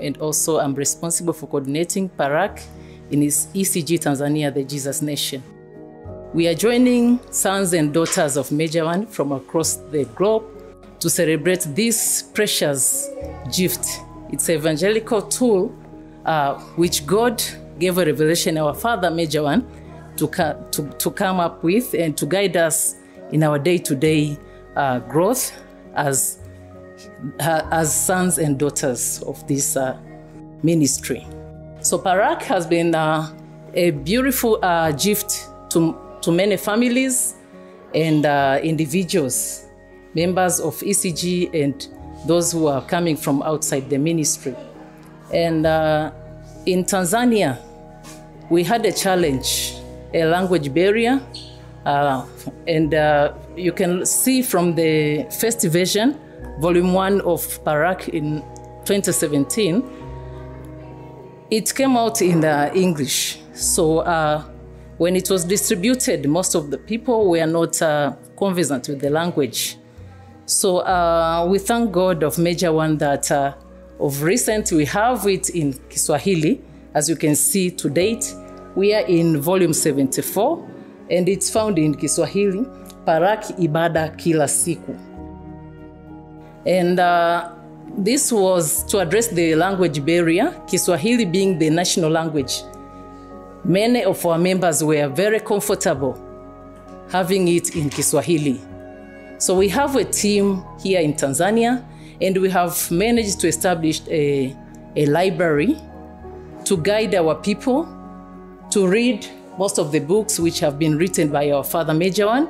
and also I'm responsible for coordinating Parak in his ECG Tanzania, the Jesus Nation. We are joining sons and daughters of Major One from across the globe to celebrate this precious gift. It's an evangelical tool uh, which God gave a revelation, our Father Major One, to, to, to come up with and to guide us in our day to day growth as, uh, as sons and daughters of this uh, ministry. So, Parak has been uh, a beautiful uh, gift to, to many families and uh, individuals, members of ECG, and those who are coming from outside the ministry. And uh, in Tanzania, we had a challenge, a language barrier. Uh, and you can see from the first version, volume one of Parak in 2017, it came out in uh, English. So uh, when it was distributed, most of the people were not uh, conversant with the language. So uh, we thank God of Major One that of recent we have it in Kiswahili. As you can see to date, we are in volume 74 and it's found in Kiswahili, Parak Ibada Kila Siku. And uh, this was to address the language barrier, Kiswahili being the national language. Many of our members were very comfortable having it in Kiswahili. So we have a team here in Tanzania, and we have managed to establish a, a library to guide our people to read most of the books which have been written by our father Major One.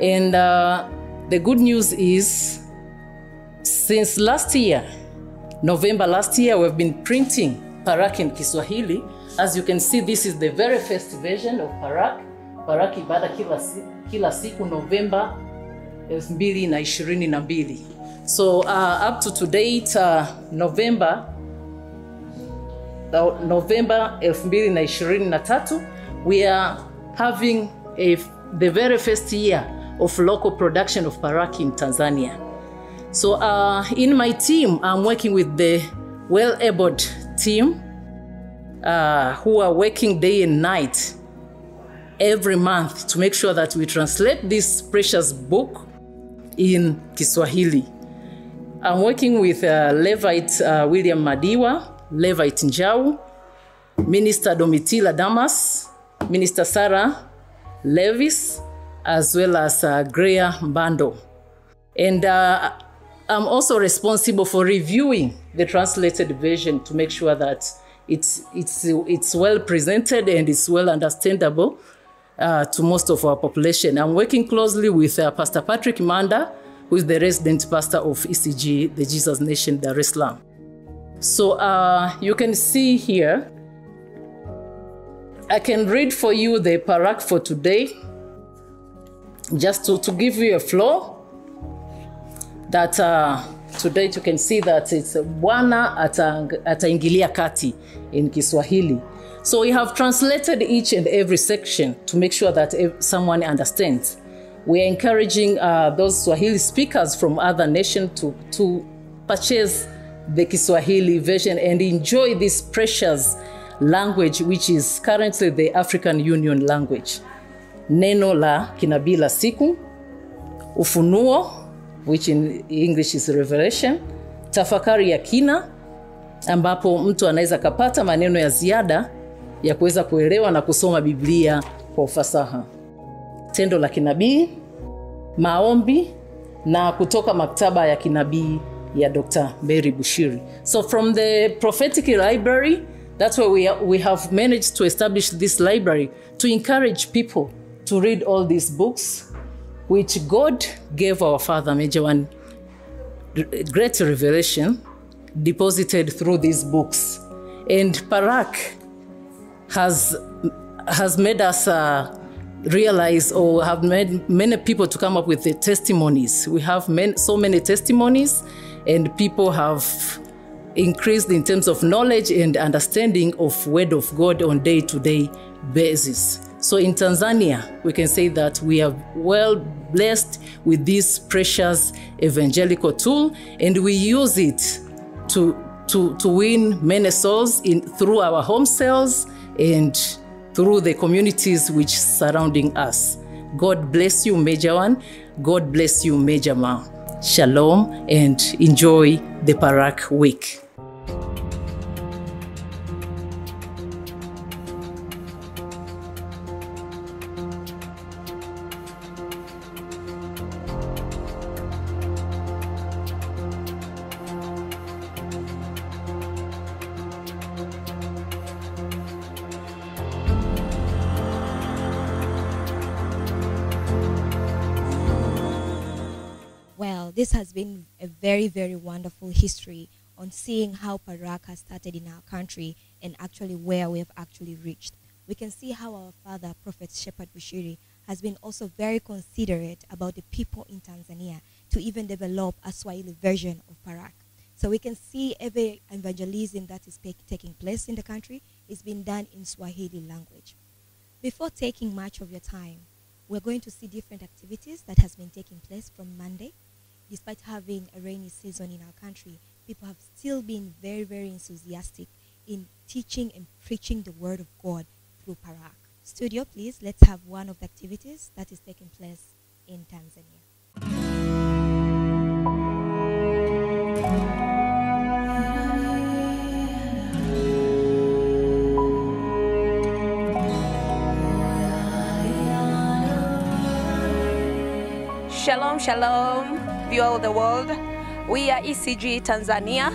And uh, the good news is, since last year, November last year, we've been printing Parak in Kiswahili. As you can see, this is the very first version of Parak, Parak Ibada Kila, Kila Siku, November 2022. So uh, up to today, uh, November uh, November 2023, we are having a, the very first year of local production of Parak in Tanzania. So uh, in my team, I'm working with the well-abled team uh, who are working day and night every month to make sure that we translate this precious book in Kiswahili. I'm working with uh, Levite uh, William Madiwa, Levite Njau, Minister Domitila Damas, Minister Sarah Levis, as well as uh, Greya Mbando. And uh, I'm also responsible for reviewing the translated version to make sure that it's, it's, it's well presented and it's well understandable uh, to most of our population. I'm working closely with uh, Pastor Patrick Manda, who is the resident pastor of ECG, the Jesus Nation, Dar es Salaam. So uh, you can see here, I can read for you the parak for today, just to, to give you a flow that uh, today you can see that it's Bwana ataingilia kati in Kiswahili. So we have translated each and every section to make sure that someone understands. We are encouraging uh, those Swahili speakers from other nations to, to purchase the Kiswahili version and enjoy this precious language which is currently the African Union language. Neno la kinabii la siku, ufunuo which in English is revelation, tafakari ya kina ambapo mtu anaweza akapata maneno ya ziada ya kuweza kuelewa na kusoma Biblia kwa ufasaha. Tendo la kinabii, maombi na kutoka maktaba ya kinabii ya Dr. Mary Bushiri. So from the prophetic library, that's where we, we have managed to establish this library to encourage people to read all these books, which God gave our father, Major One, great revelation deposited through these books. And Parak has, has made us uh, realize or have made many people to come up with the testimonies. We have many, so many testimonies and people have increased in terms of knowledge and understanding of word of God on day-to-day basis. So in Tanzania, we can say that we are well blessed with this precious evangelical tool and we use it to to, to win many souls in, through our home cells and through the communities which surrounding us. God bless you, Major One. God bless you, Major Ma. Shalom and enjoy the Parak week. Very, very wonderful history on seeing how Paraka started in our country and actually where we have actually reached. We can see how our father, Prophet Shepherd Bushiri, has been also very considerate about the people in Tanzania to even develop a Swahili version of Parak. So we can see every evangelism that is taking place in the country is being done in Swahili language. Before taking much of your time, we're going to see different activities that has been taking place from Monday. Despite having a rainy season in our country, people have still been very, very enthusiastic in teaching and preaching the word of God through Parak. Studio, please, let's have one of the activities that is taking place in Tanzania. Shalom, shalom, viewer of the world. We are ECG Tanzania.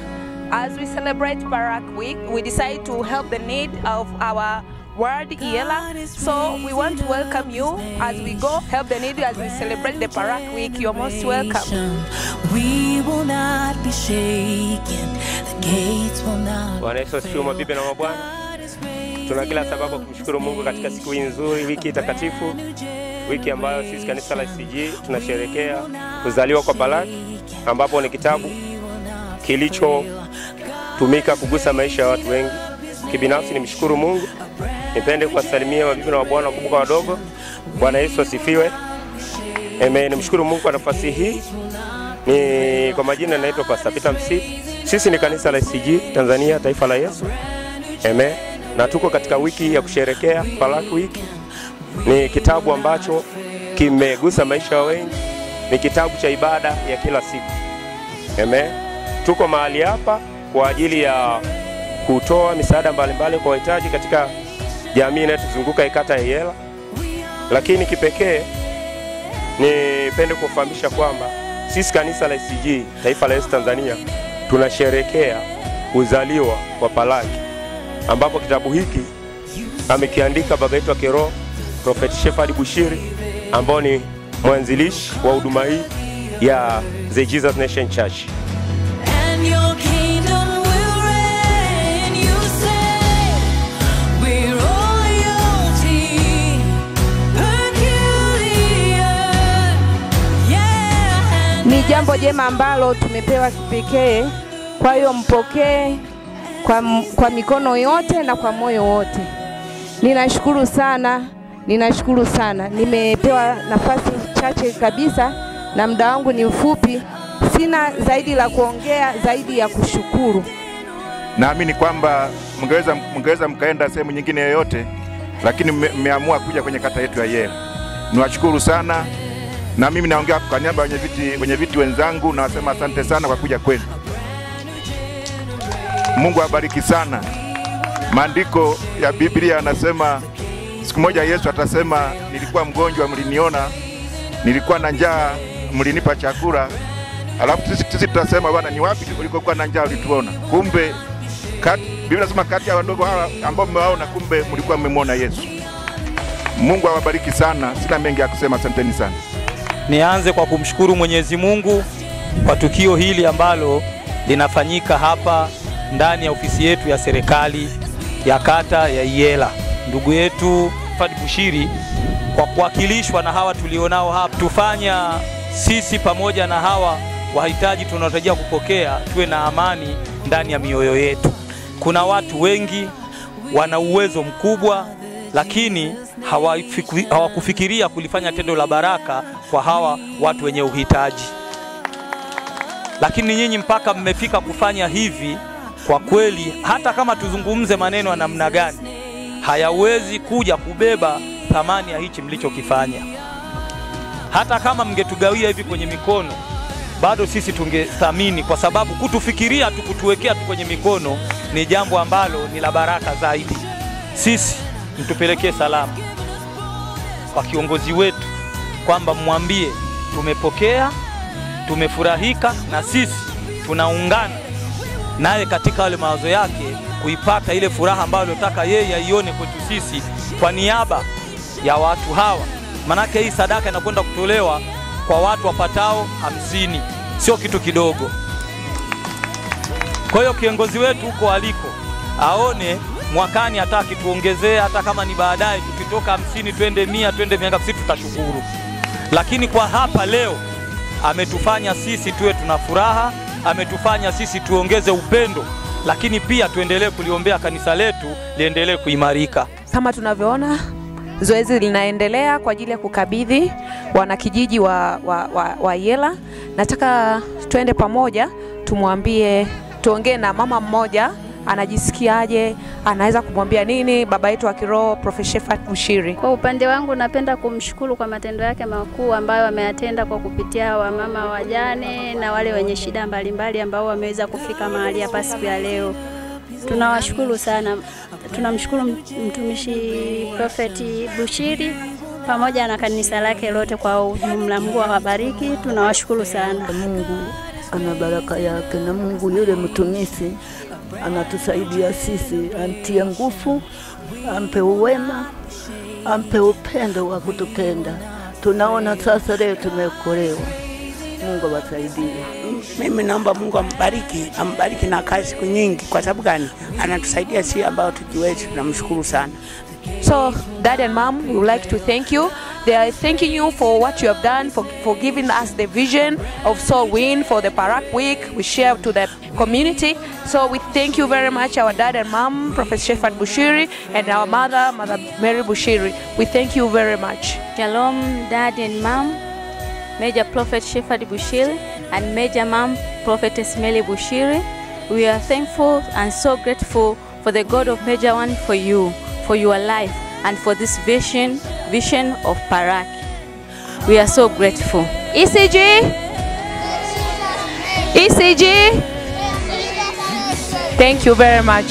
As we celebrate Barak Week, we decide to help the need of our world Iela. So we want to welcome you as we go help the need as we celebrate the Barak Week. You're most welcome. We will not be shaken. The gates will not Bwana Yesu asifiwe, mabibi na mabwana. Tuna kila sababu kumshukuru Mungu katika siku hii nzuri, wiki takatifu, wiki ambayo sisi kanisa la ICG tunasherekea kuzaliwa kwa Baraka, ambapo ni kitabu kilichotumika kugusa maisha ya watu wengi. Kibinafsi nimshukuru Mungu, nipende kuwasalimia mabibi na mabwana, wakubwa kwa wadogo. Bwana Yesu asifiwe. Amen. Nimshukuru Mungu kwa nafasi hii. Ni kwa majina naitwa Pastor Peter Msiti. Sisi ni kanisa la ICG Tanzania, taifa la Yesu. Amen. Na tuko katika wiki ya kusherekea Barak Week. Ni kitabu ambacho kimegusa maisha wengi, ni kitabu cha ibada ya kila siku. Amen. Tuko mahali hapa kwa ajili ya kutoa misaada mbalimbali kwa wahitaji katika jamii inayotuzunguka ikata ya Iyela, lakini kipekee nipende kufahamisha kwamba sisi kanisa la SCG taifa la Yesu Tanzania tunasherekea kuzaliwa kwa Palaki, ambapo kitabu hiki amekiandika baba yetu wa kiroho Prophet Shepherd Bushiri, ambao ni mwanzilishi wa huduma hii ya The Jesus Nation Church. Ni jambo jema ambalo tumepewa kipekee. Kwa hiyo mpokee kwa, kwa mikono yote na kwa moyo wote. Ninashukuru sana, ninashukuru sana. Nimepewa nafasi chache kabisa na muda wangu ni mfupi. Sina zaidi la kuongea zaidi ya kushukuru. Naamini kwamba mngeweza mngeweza mkaenda sehemu nyingine yoyote, lakini mmeamua kuja kwenye kata yetu ya Yela. Niwashukuru sana, na mimi naongea kwa niaba ya wenye viti, wenzangu, nawasema asante sana kwa kuja kwenu. Mungu awabariki sana. Maandiko ya Biblia yanasema siku moja Yesu atasema, nilikuwa mgonjwa mliniona, nilikuwa na njaa mlinipa chakula, alafu sisi, tutasema Bwana, ni wapi ulikokuwa na njaa ulituona? Kumbe kat, Biblia inasema kati ya wadogo hawa ambao mmewaona, kumbe mlikuwa mmemwona Yesu. Mungu awabariki sana, sina mengi ya kusema, asanteni sana. Nianze kwa kumshukuru Mwenyezi Mungu kwa tukio hili ambalo linafanyika hapa ndani ya ofisi yetu ya serikali ya kata ya Iyela. Ndugu yetu Fad Bushiri kwa kuwakilishwa na hawa tulionao hapa, tufanya sisi pamoja na hawa wahitaji tunaotarajia kupokea tuwe na amani ndani ya mioyo yetu. Kuna watu wengi wana uwezo mkubwa lakini hawakufikiria kulifanya tendo la baraka kwa hawa watu wenye uhitaji. Lakini nyinyi mpaka mmefika kufanya hivi, kwa kweli, hata kama tuzungumze maneno ya namna gani, hayawezi kuja kubeba thamani ya hichi mlichokifanya. Hata kama mngetugawia hivi kwenye mikono, bado sisi tungethamini, kwa sababu kutufikiria tu, kutuwekea tu kwenye mikono ni jambo ambalo ni la baraka zaidi. Sisi mtupelekee salamu kwa kiongozi wetu kwamba mwambie tumepokea, tumefurahika na sisi tunaungana naye katika yale mawazo yake kuipata ile furaha ambayo aliyotaka yeye aione kwetu sisi kwa niaba ya watu hawa. Manake hii sadaka inakwenda kutolewa kwa watu wapatao hamsini, sio kitu kidogo. Kwa hiyo kiongozi wetu huko aliko aone mwakani hata akituongezea hata kama ni baadaye, tukitoka hamsini twende mia twende mia ngapi, tutashukuru. Lakini kwa hapa leo ametufanya sisi tuwe tuna furaha, ametufanya sisi tuongeze upendo, lakini pia tuendelee kuliombea kanisa letu liendelee kuimarika. Kama tunavyoona zoezi linaendelea kwa ajili ya kukabidhi wanakijiji wa, wa, wa, wa Yela. Nataka tuende pamoja tumwambie, tuongee na mama mmoja anajisikiaje, anaweza kumwambia nini baba yetu wa kiroho Prophet Shephat Bushiri. Kwa upande wangu napenda kumshukuru kwa matendo yake makuu ambayo ameyatenda kwa kupitia wamama wajane na wale wenye shida mbalimbali ambao wameweza kufika mahali hapa siku ya leo. Tunawashukuru sana. Tunamshukuru mtumishi Profeti Bushiri pamoja na kanisa lake lote kwa ujumla. Mungu awabariki. Tunawashukuru sana. Mungu ana baraka yake na Mungu yule mtumishi anatusaidia sisi, antie nguvu, ampe uwema, ampe upendo wa kutupenda. Tunaona sasa leo tumeokolewa. Mungu awasaidie. Mimi naomba Mungu ambariki, ambariki na kazi siku nyingi. Kwa sababu gani? Anatusaidia si ambao tujiwezi. Tunamshukuru sana. So, dad and mom, we would like to thank you. They are thanking you for what you have done, for, for giving us the vision of Soul Win for the Parak Week we share to the community. So we thank you very much, our dad and mom, Professor Shefat Bushiri, and our mother, Mother Mary Bushiri. We thank you very much. Shalom, dad and mom, Major Prophet Shefat Bushiri, and Major Mom, Prophetess Mary Bushiri. We are thankful and so grateful for the God of Major One for you, for your life, and for this vision, vision of Parak. We are so grateful. ECG? ECG? Thank you very much.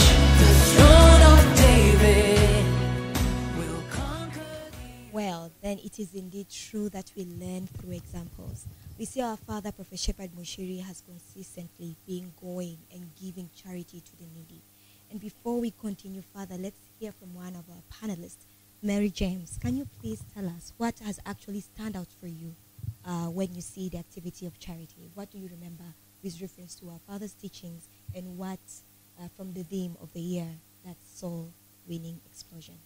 Well, then it is indeed true that we learn through examples. We see our father, Prophet Shepherd Bushiri, has consistently been going and giving charity to the needy. And before we continue further, let's hear from one of our panelists, Mary James. Can you please tell us what has actually stand out for you uh, when you see the activity of charity? What do you remember with reference to our father's teachings and what uh, from the theme of the year, that soul winning explosion?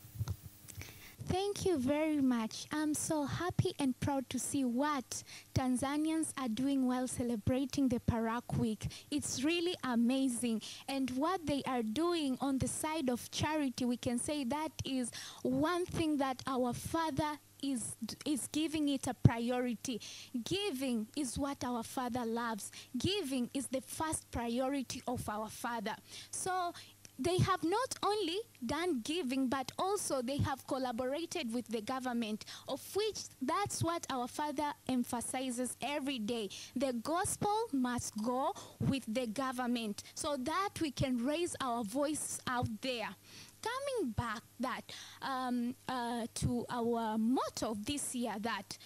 Thank you very much. I'm so happy and proud to see what Tanzanians are doing while celebrating the Parak Week. It's really amazing. And what they are doing on the side of charity, we can say that is one thing that our Father is is giving it a priority. Giving is what our Father loves. Giving is the first priority of our Father. So they have not only done giving but also they have collaborated with the government of which that's what our father emphasizes every day. The gospel must go with the government so that we can raise our voice out there. Coming back that um, uh, to our motto of this year that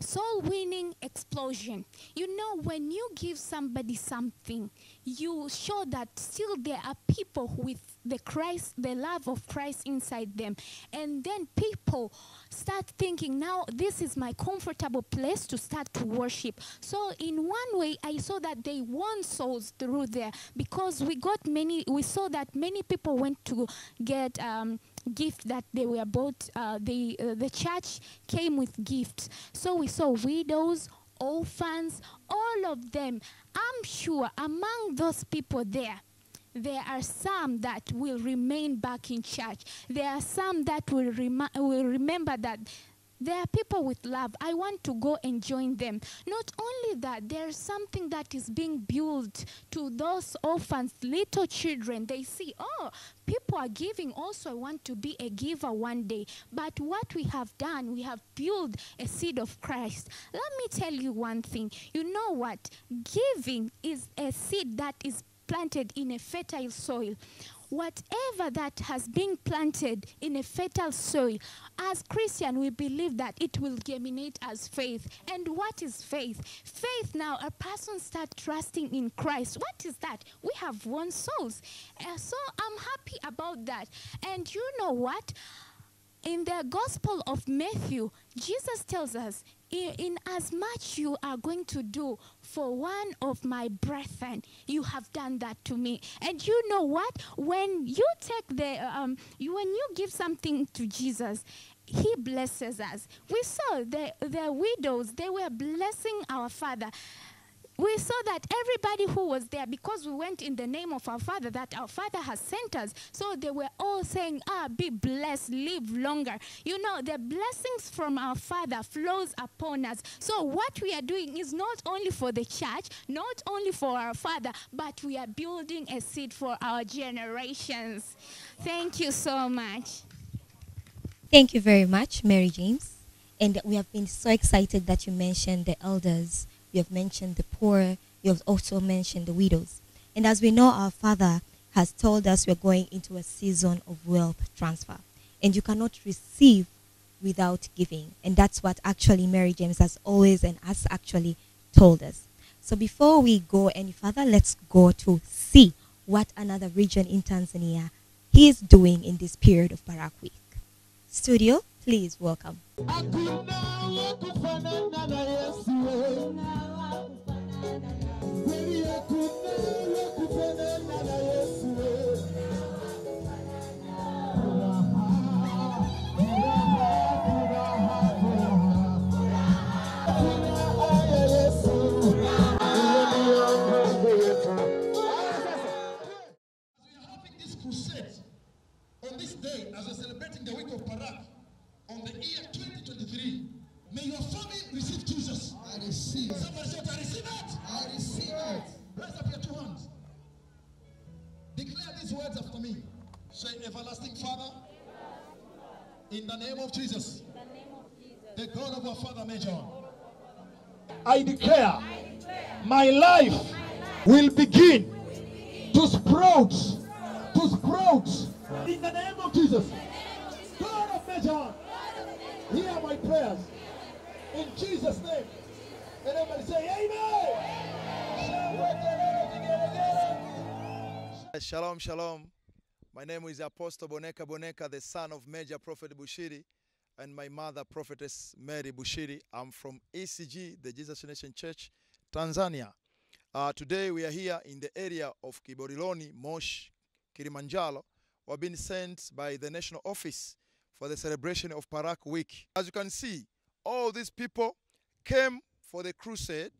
soul winning explosion. You know when you give somebody something you show that still there are people with the christ the love of christ inside them. And then people start thinking now this is my comfortable place to start to worship. So in one way i saw that they won souls through there because we got many we saw that many people went to get um, gift that they were bought uh, the uh, the church came with gifts. So we saw widows orphans all of them. I'm sure among those people there there are some that will remain back in church. There are some that will, remi- will remember that They are people with love. I want to go and join them. Not only that, there's something that is being built to those orphans, little children. They see, oh, people are giving. Also, I want to be a giver one day. But what we have done, we have built a seed of Christ. Let me tell you one thing. You know what? Giving is a seed that is planted in a fertile soil whatever that has been planted in a fertile soil, as Christian, we believe that it will germinate as faith. And what is faith? Faith now, a person start trusting in Christ. What is that? We have won souls. Uh, so I'm happy about that. And you know what? In the Gospel of Matthew, Jesus tells us, in, as much you are going to do for one of my brethren, you have done that to me. And you know what? When you take the, um, you, when you give something to Jesus, he blesses us. We saw the, the widows, they were blessing our Father we saw that everybody who was there, because we went in the name of our Father, that our Father has sent us, so they were all saying, ah, be blessed, live longer. You know, the blessings from our Father flows upon us. So what we are doing is not only for the church, not only for our Father, but we are building a seed for our generations. Thank you so much. Thank you very much, Mary James. And we have been so excited that you mentioned the elders you have mentioned the poor, you have also mentioned the widows. And as we know, our Father has told us we're going into a season of wealth transfer. And you cannot receive without giving. And that's what actually Mary James has always and has actually told us. So before we go any further, let's go to see what another region in Tanzania is doing in this period of Parak Week. Studio, please welcome. May your family receive Jesus. I receive it. Somebody shout, I receive it. I receive it. Raise up your two hands. Declare these words after me. Say, Everlasting Father, in the name of Jesus, the God of our Father Major, I declare my life will begin to sprout, to sprout in the name of Jesus. God of Major, hear my prayers in Jesus' name. And everybody say, Amen. Shalom, shalom. My name is Apostle Boneka Boneka, the son of Major Prophet Bushiri, and my mother, Prophetess Mary Bushiri. I'm from ECG, the Jesus Nation Church, Tanzania. Uh, today we are here in the area of Kiboriloni, Moshi, Kilimanjaro. We've been sent by the National Office for the celebration of Parak Week. As you can see, all these people came for the crusade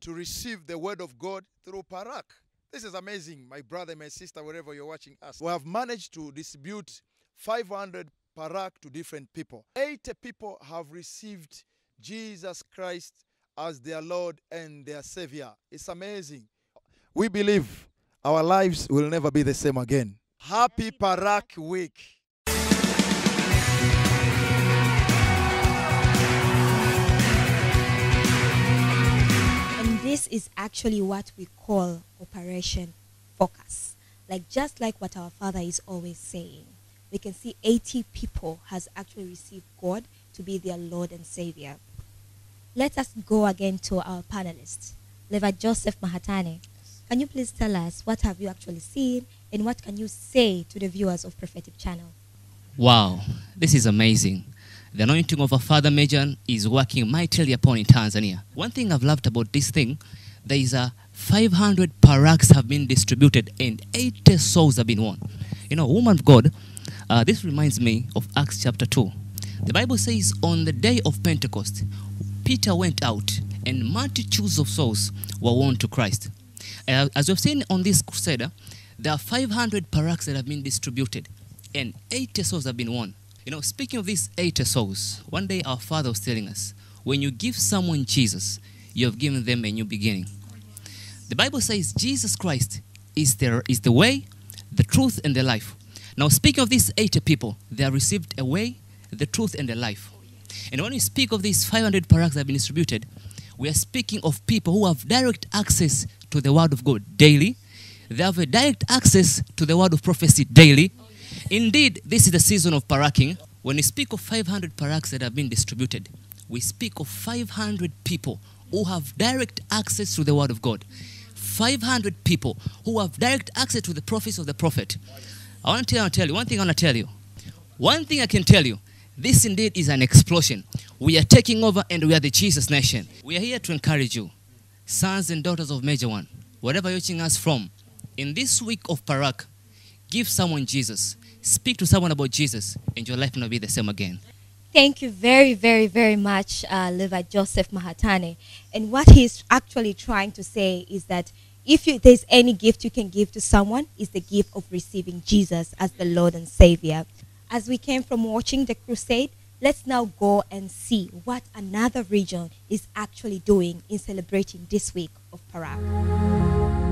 to receive the word of God through Parak. This is amazing, my brother, my sister, wherever you're watching us. We have managed to distribute 500 Parak to different people. 80 people have received Jesus Christ as their Lord and their Savior. It's amazing. We believe our lives will never be the same again. Happy Parak Week. This is actually what we call Operation Focus. Like just like what our Father is always saying. We can see 80 people has actually received God to be their Lord and Savior. Let us go again to our panelists. Lever Joseph Mahatane, can you please tell us what have you actually seen and what can you say to the viewers of Prophetic Channel? Wow, this is amazing. The anointing of our Father Major is working mightily upon in Tanzania. One thing I've loved about this thing, there is a 500 paraks have been distributed and 80 souls have been won. You know, woman of God, uh, this reminds me of Acts chapter 2. The Bible says on the day of Pentecost, Peter went out and multitudes of souls were won to Christ. Uh, as we've seen on this crusader, there are 500 paraks that have been distributed and 80 souls have been won. You know, speaking of these eight souls, one day our Father was telling us, when you give someone Jesus, you have given them a new beginning. The Bible says Jesus Christ is the, is the way, the truth, and the life. Now, speaking of these 80 people, they have received a way, the truth, and the life. And when we speak of these 500 paraks that have been distributed, we are speaking of people who have direct access to the Word of God daily. They have a direct access to the Word of prophecy daily. Indeed, this is the season of paraking. When we speak of 500 paraks that have been distributed, we speak of 500 people who have direct access to the Word of God. 500 people who have direct access to the prophets of the prophet. I want to tell, you one thing I want to tell you. One thing I can tell you this indeed is an explosion. We are taking over and we are the Jesus nation. We are here to encourage you, sons and daughters of Major One, wherever you're watching us from. In this week of Parak, give someone Jesus. Speak to someone about Jesus, and your life will not be the same again. Thank you very, very, very much, uh, Levi Joseph Mahatane. And what he's actually trying to say is that if you, there's any gift you can give to someone, is the gift of receiving Jesus as the Lord and Savior. As we came from watching the crusade, let's now go and see what another region is actually doing in celebrating this week of Parak.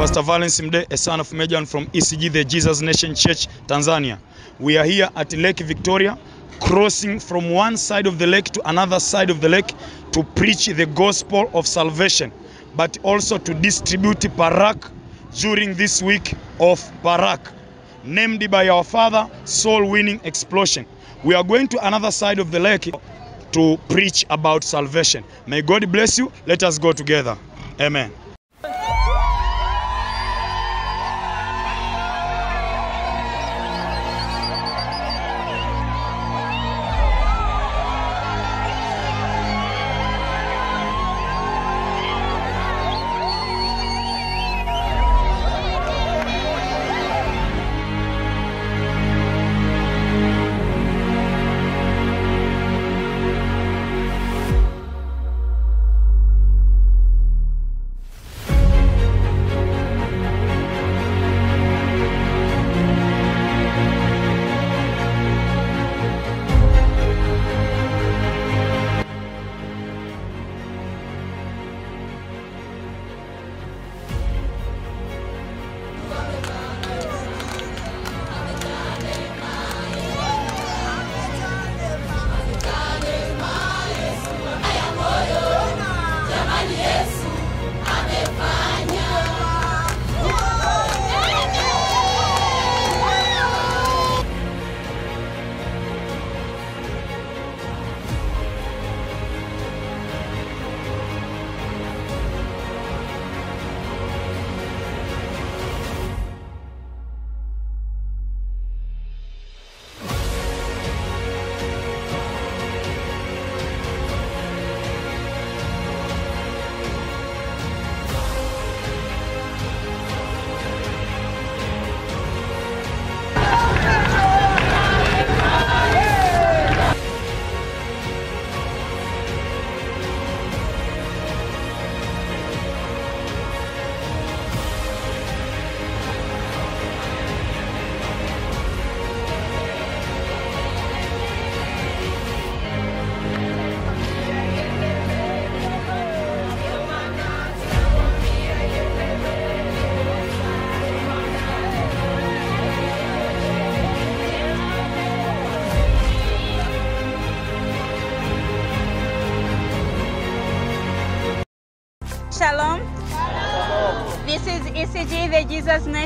Pastor Valence Mde, a son of Mejan from ECG, the Jesus Nation Church, Tanzania. We are here at Lake Victoria, crossing from one side of the lake to another side of the lake to preach the gospel of salvation, but also to distribute Parak during this week of Parak, named by our father, Soul Winning Explosion. We are going to another side of the lake to preach about salvation. May God bless you. Let us go together. Amen.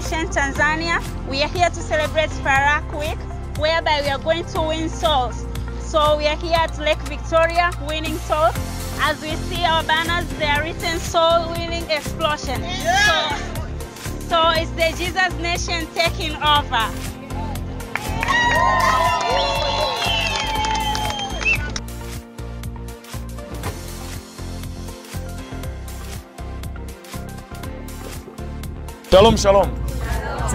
Jesus Nation, Tanzania. We are here to celebrate Parak Week, whereby we are going to win souls. So we are here at Lake Victoria, winning souls. As we see our banners, they are written Soul Winning Explosion. So, so it's the Jesus Nation taking over. Shalom shalom.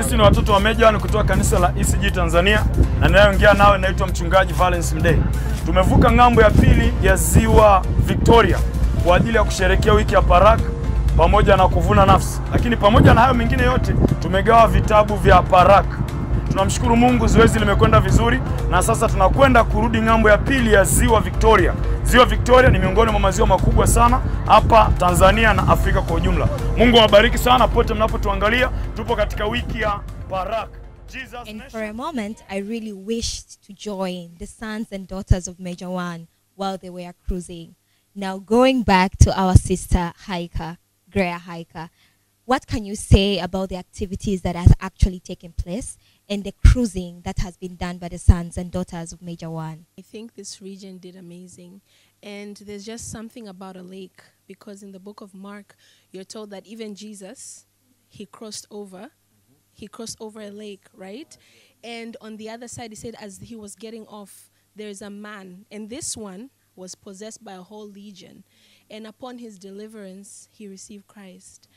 Sisi ni watoto wa Mejan kutoka kanisa la ECG Tanzania na ninayoongea nawe naitwa mchungaji Valence Mdee. Tumevuka ng'ambo ya pili ya ziwa Victoria kwa ajili ya kusherekea wiki ya Parak pamoja na kuvuna nafsi, lakini pamoja na hayo mengine yote tumegawa vitabu vya Parak. Tunamshukuru Mungu, zoezi limekwenda vizuri na sasa tunakwenda kurudi ng'ambo ya pili ya ziwa Victoria. Ziwa Victoria ni miongoni mwa maziwa makubwa sana hapa Tanzania na Afrika kwa ujumla. Mungu awabariki sana pote mnapotuangalia. Tupo katika wiki ya Parak. And for a moment, I really wished to join the sons and daughters of Major One while they were cruising. Now, going back to our sister hiker, Greya hiker, what can you say about the activities that have actually taken place and the cruising that has been done by the sons and daughters of Major One? I think this region did amazing. And there's just something about a lake because in the book of Mark, you're told that even Jesus, he crossed over. He crossed over a lake, right? And on the other side, he said, as he was getting off, there's a man. And this one was possessed by a whole legion. And upon his deliverance, he received Christ.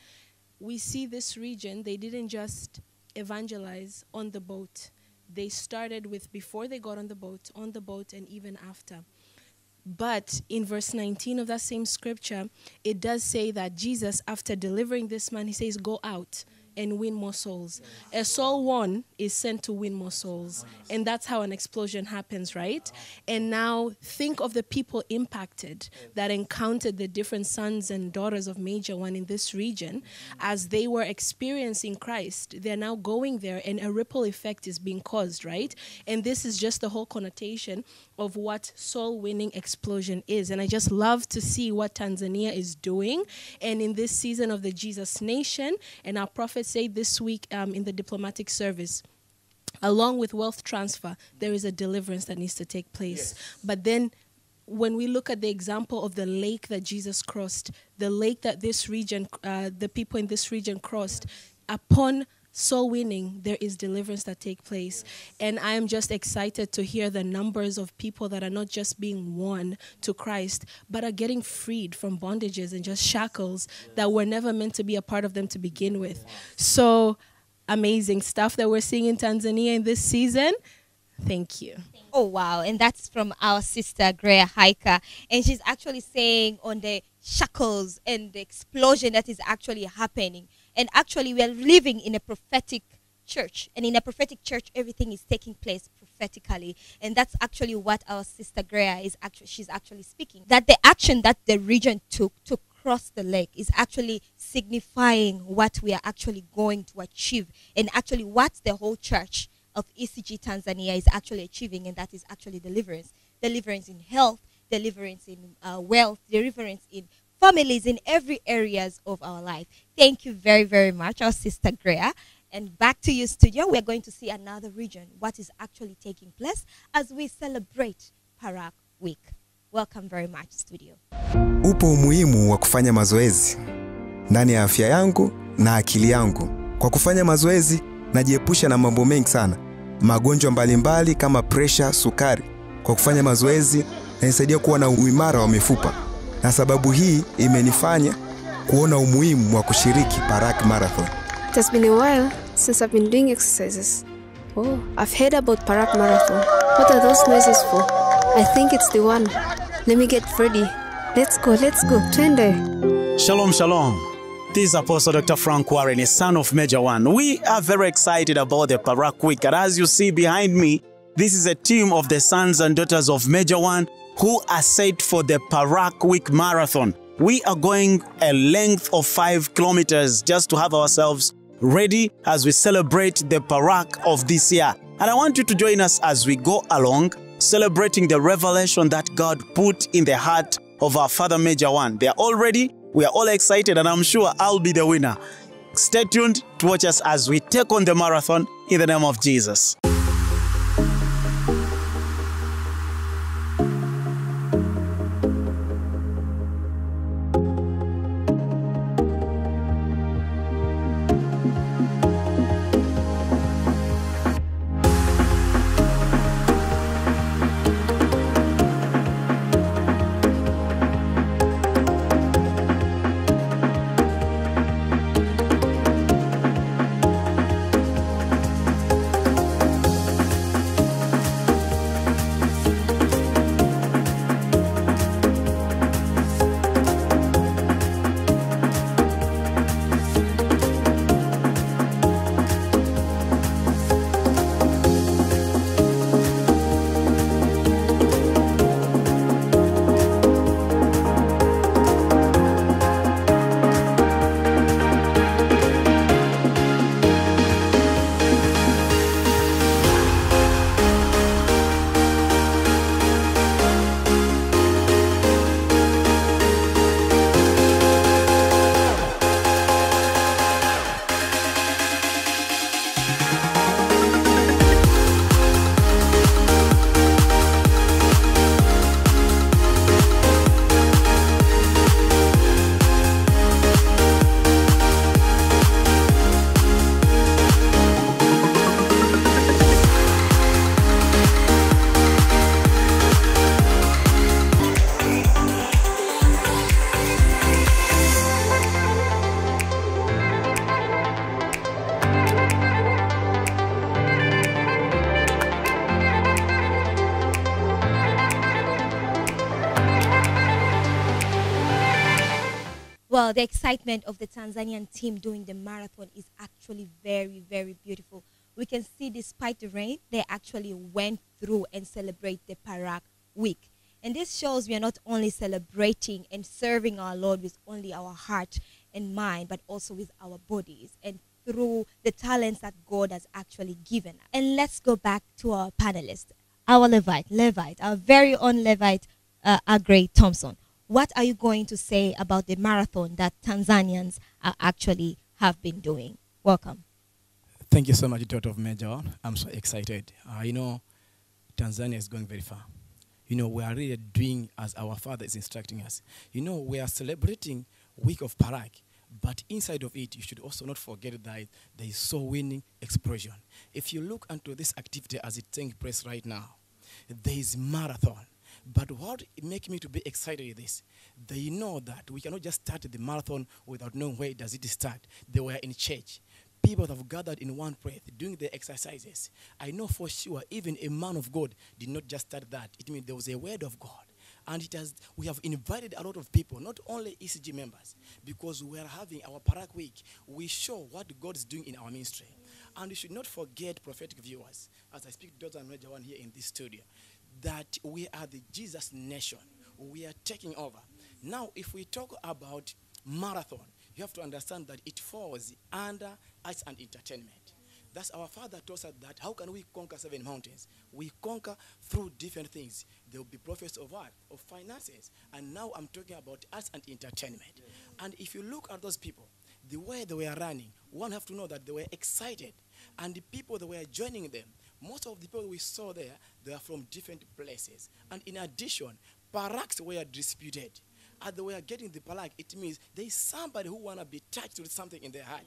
We see this region, they didn't just evangelize on the boat. They started with before they got on the boat, on the boat, and even after. But in verse 19 of that same scripture, it does say that Jesus, after delivering this man, he says, Go out and win more souls. A soul won is sent to win more souls. And that's how an explosion happens, right? And now think of the people impacted that encountered the different sons and daughters of Major One in this region as they were experiencing Christ. They're now going there, and a ripple effect is being caused, right? And this is just the whole connotation of what soul winning explosion is. And I just love to see what Tanzania is doing. And in this season of the Jesus Nation, and our prophet said this week um, in the diplomatic service, along with wealth transfer, there is a deliverance that needs to take place. But then when we look at the example of the lake that Jesus crossed, the lake that this region, uh, the people in this region crossed, upon soul winning, there is deliverance that take place. And I am just excited to hear the numbers of people that are not just being won to Christ, but are getting freed from bondages and just shackles that were never meant to be a part of them to begin with. So amazing stuff that we're seeing in Tanzania in this season. Thank you. Oh, wow. And that's from our sister, Greya Hiker. And she's actually saying on the shackles and the explosion that is actually happening. And actually, we are living in a prophetic church. And in a prophetic church, everything is taking place prophetically. And that's actually what our sister Greya is actually, she's actually speaking. That the action that the region took to cross the lake is actually signifying what we are actually going to achieve and actually what the whole church of ECG Tanzania is actually achieving, and that is actually deliverance. Deliverance in health, deliverance in uh, wealth, deliverance in families, in every areas of our life. Thank you very, very much, our sister Greer. And back to you, studio. We're going to see another region, what is actually taking place as we celebrate Parak Week. Welcome very much, studio. Upo umuhimu wa kufanya mazoezi ndani ya afya yangu na akili yangu. Kwa kufanya mazoezi, najiepusha na mambo mengi sana, magonjwa mbalimbali kama presha, sukari. Kwa kufanya mazoezi, nanisaidia kuwa na uimara wa mifupa, na sababu hii imenifanya kuona umuhimu wa kushiriki Parak Marathon. It has been a while since I've been doing exercises. Oh, I've heard about Parak Marathon. What are those noises for? I think it's the one. Let me get ready. Let's go, let's go. Twende. Shalom, shalom. This is Apostle Dr. Frank Warren, a son of Major One. We are very excited about the Parak Week. And as you see behind me, this is a team of the sons and daughters of Major One who are set for the Parak Week Marathon. We are going a length of five kilometers just to have ourselves ready as we celebrate the Parak of this year. And I want you to join us as we go along, celebrating the revelation that God put in the heart of our Father Major One. They are all ready. We are all excited, and I'm sure I'll be the winner. Stay tuned to watch us as we take on the marathon in the name of Jesus. Well, the excitement of the Tanzanian team doing the marathon is actually very, very beautiful. We can see, despite the rain, they actually went through and celebrate the Parak week. And this shows we are not only celebrating and serving our Lord with only our heart and mind, but also with our bodies and through the talents that God has actually given. And let's go back to our panelist, our Levite, Levite, our very own Levite, uh, Agre Thompson. What are you going to say about the marathon that Tanzanians are actually have been doing? Welcome. Thank you so much, of Major. I'm so excited. Uh, you know, Tanzania is going very far. You know, we are really doing as our Father is instructing us. You know, we are celebrating Week of Parak, but inside of it, you should also not forget that there is so winning expression. If you look into this activity as it takes place right now, there is marathon. But what makes me to be excited is this. They know that we cannot just start the marathon without knowing where does it start. They were in church. People have gathered in one place doing the exercises. I know for sure even a man of God did not just start that. It means there was a word of God. And it has, we have invited a lot of people, not only ECG members, because we are having our Parak Week. We show what God is doing in our ministry. And we should not forget, prophetic viewers, as I speak to Dr. Major One here in this studio, that we are the Jesus nation. We are taking over. Now, if we talk about marathon, you have to understand that it falls under arts and entertainment. That's our father taught us that how can we conquer seven mountains? We conquer through different things. There will be prophets of art, of finances. And now I'm talking about arts and entertainment. And if you look at those people, the way they were running, one have to know that they were excited. And the people that were joining them, most of the people we saw there, they are from different places. And in addition, paraks were distributed. As they were getting the parak, it means there is somebody who want to be touched with something in their heart.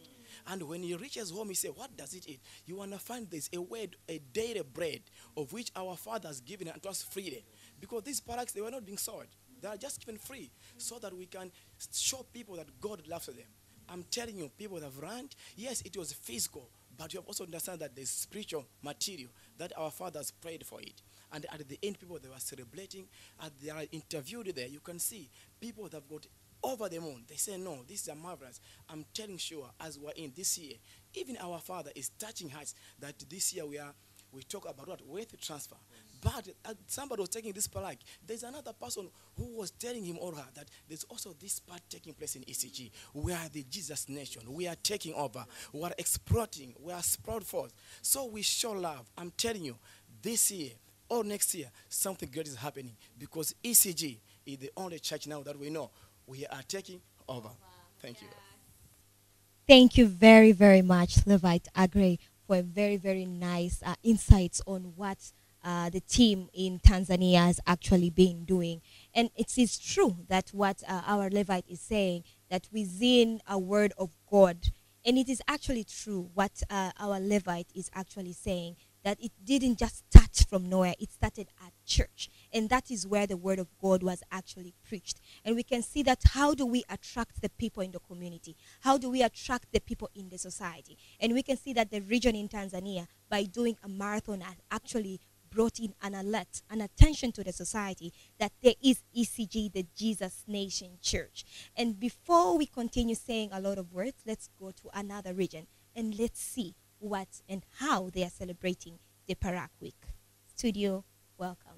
And when he reaches home, he say, what does it eat? You want to find this, a word, a daily bread, of which our father has given unto us freely. Because these paraks, they were not being sold. They are just given free so that we can show people that God loves them. I'm telling you, people have run, yes, it was physical, but you have also understand that there's spiritual material that our fathers prayed for it. And at the end, people they were celebrating, and they are interviewed there. You can see people that have got over the moon. They say, No, this is a marvelous. I'm telling sure, as we're in this year, even our father is touching us that this year we are we talk about what wealth transfer. But uh, somebody was taking this parak. There's another person who was telling him or her that there's also this part taking place in ECG. We are the Jesus nation. We are taking over. We are exploiting. We are sprout forth. So we show love. I'm telling you, this year or next year, something great is happening because ECG is the only church now that we know. We are taking over. Thank you. Thank you very, very much, Levite Agre, for a very, very nice uh, insights on what uh, the team in Tanzania has actually been doing. And it is true that what uh, our Levite is saying, that within a word of God, and it is actually true what uh, our Levite is actually saying, that it didn't just start from nowhere, it started at church. And that is where the word of God was actually preached. And we can see that how do we attract the people in the community? How do we attract the people in the society? And we can see that the region in Tanzania, by doing a marathon, has actually brought in an alert, an attention to the society that there is ECG, the Jesus Nation Church. And before we continue saying a lot of words, let's go to another region and let's see what and how they are celebrating the Parak Week. Studio, welcome.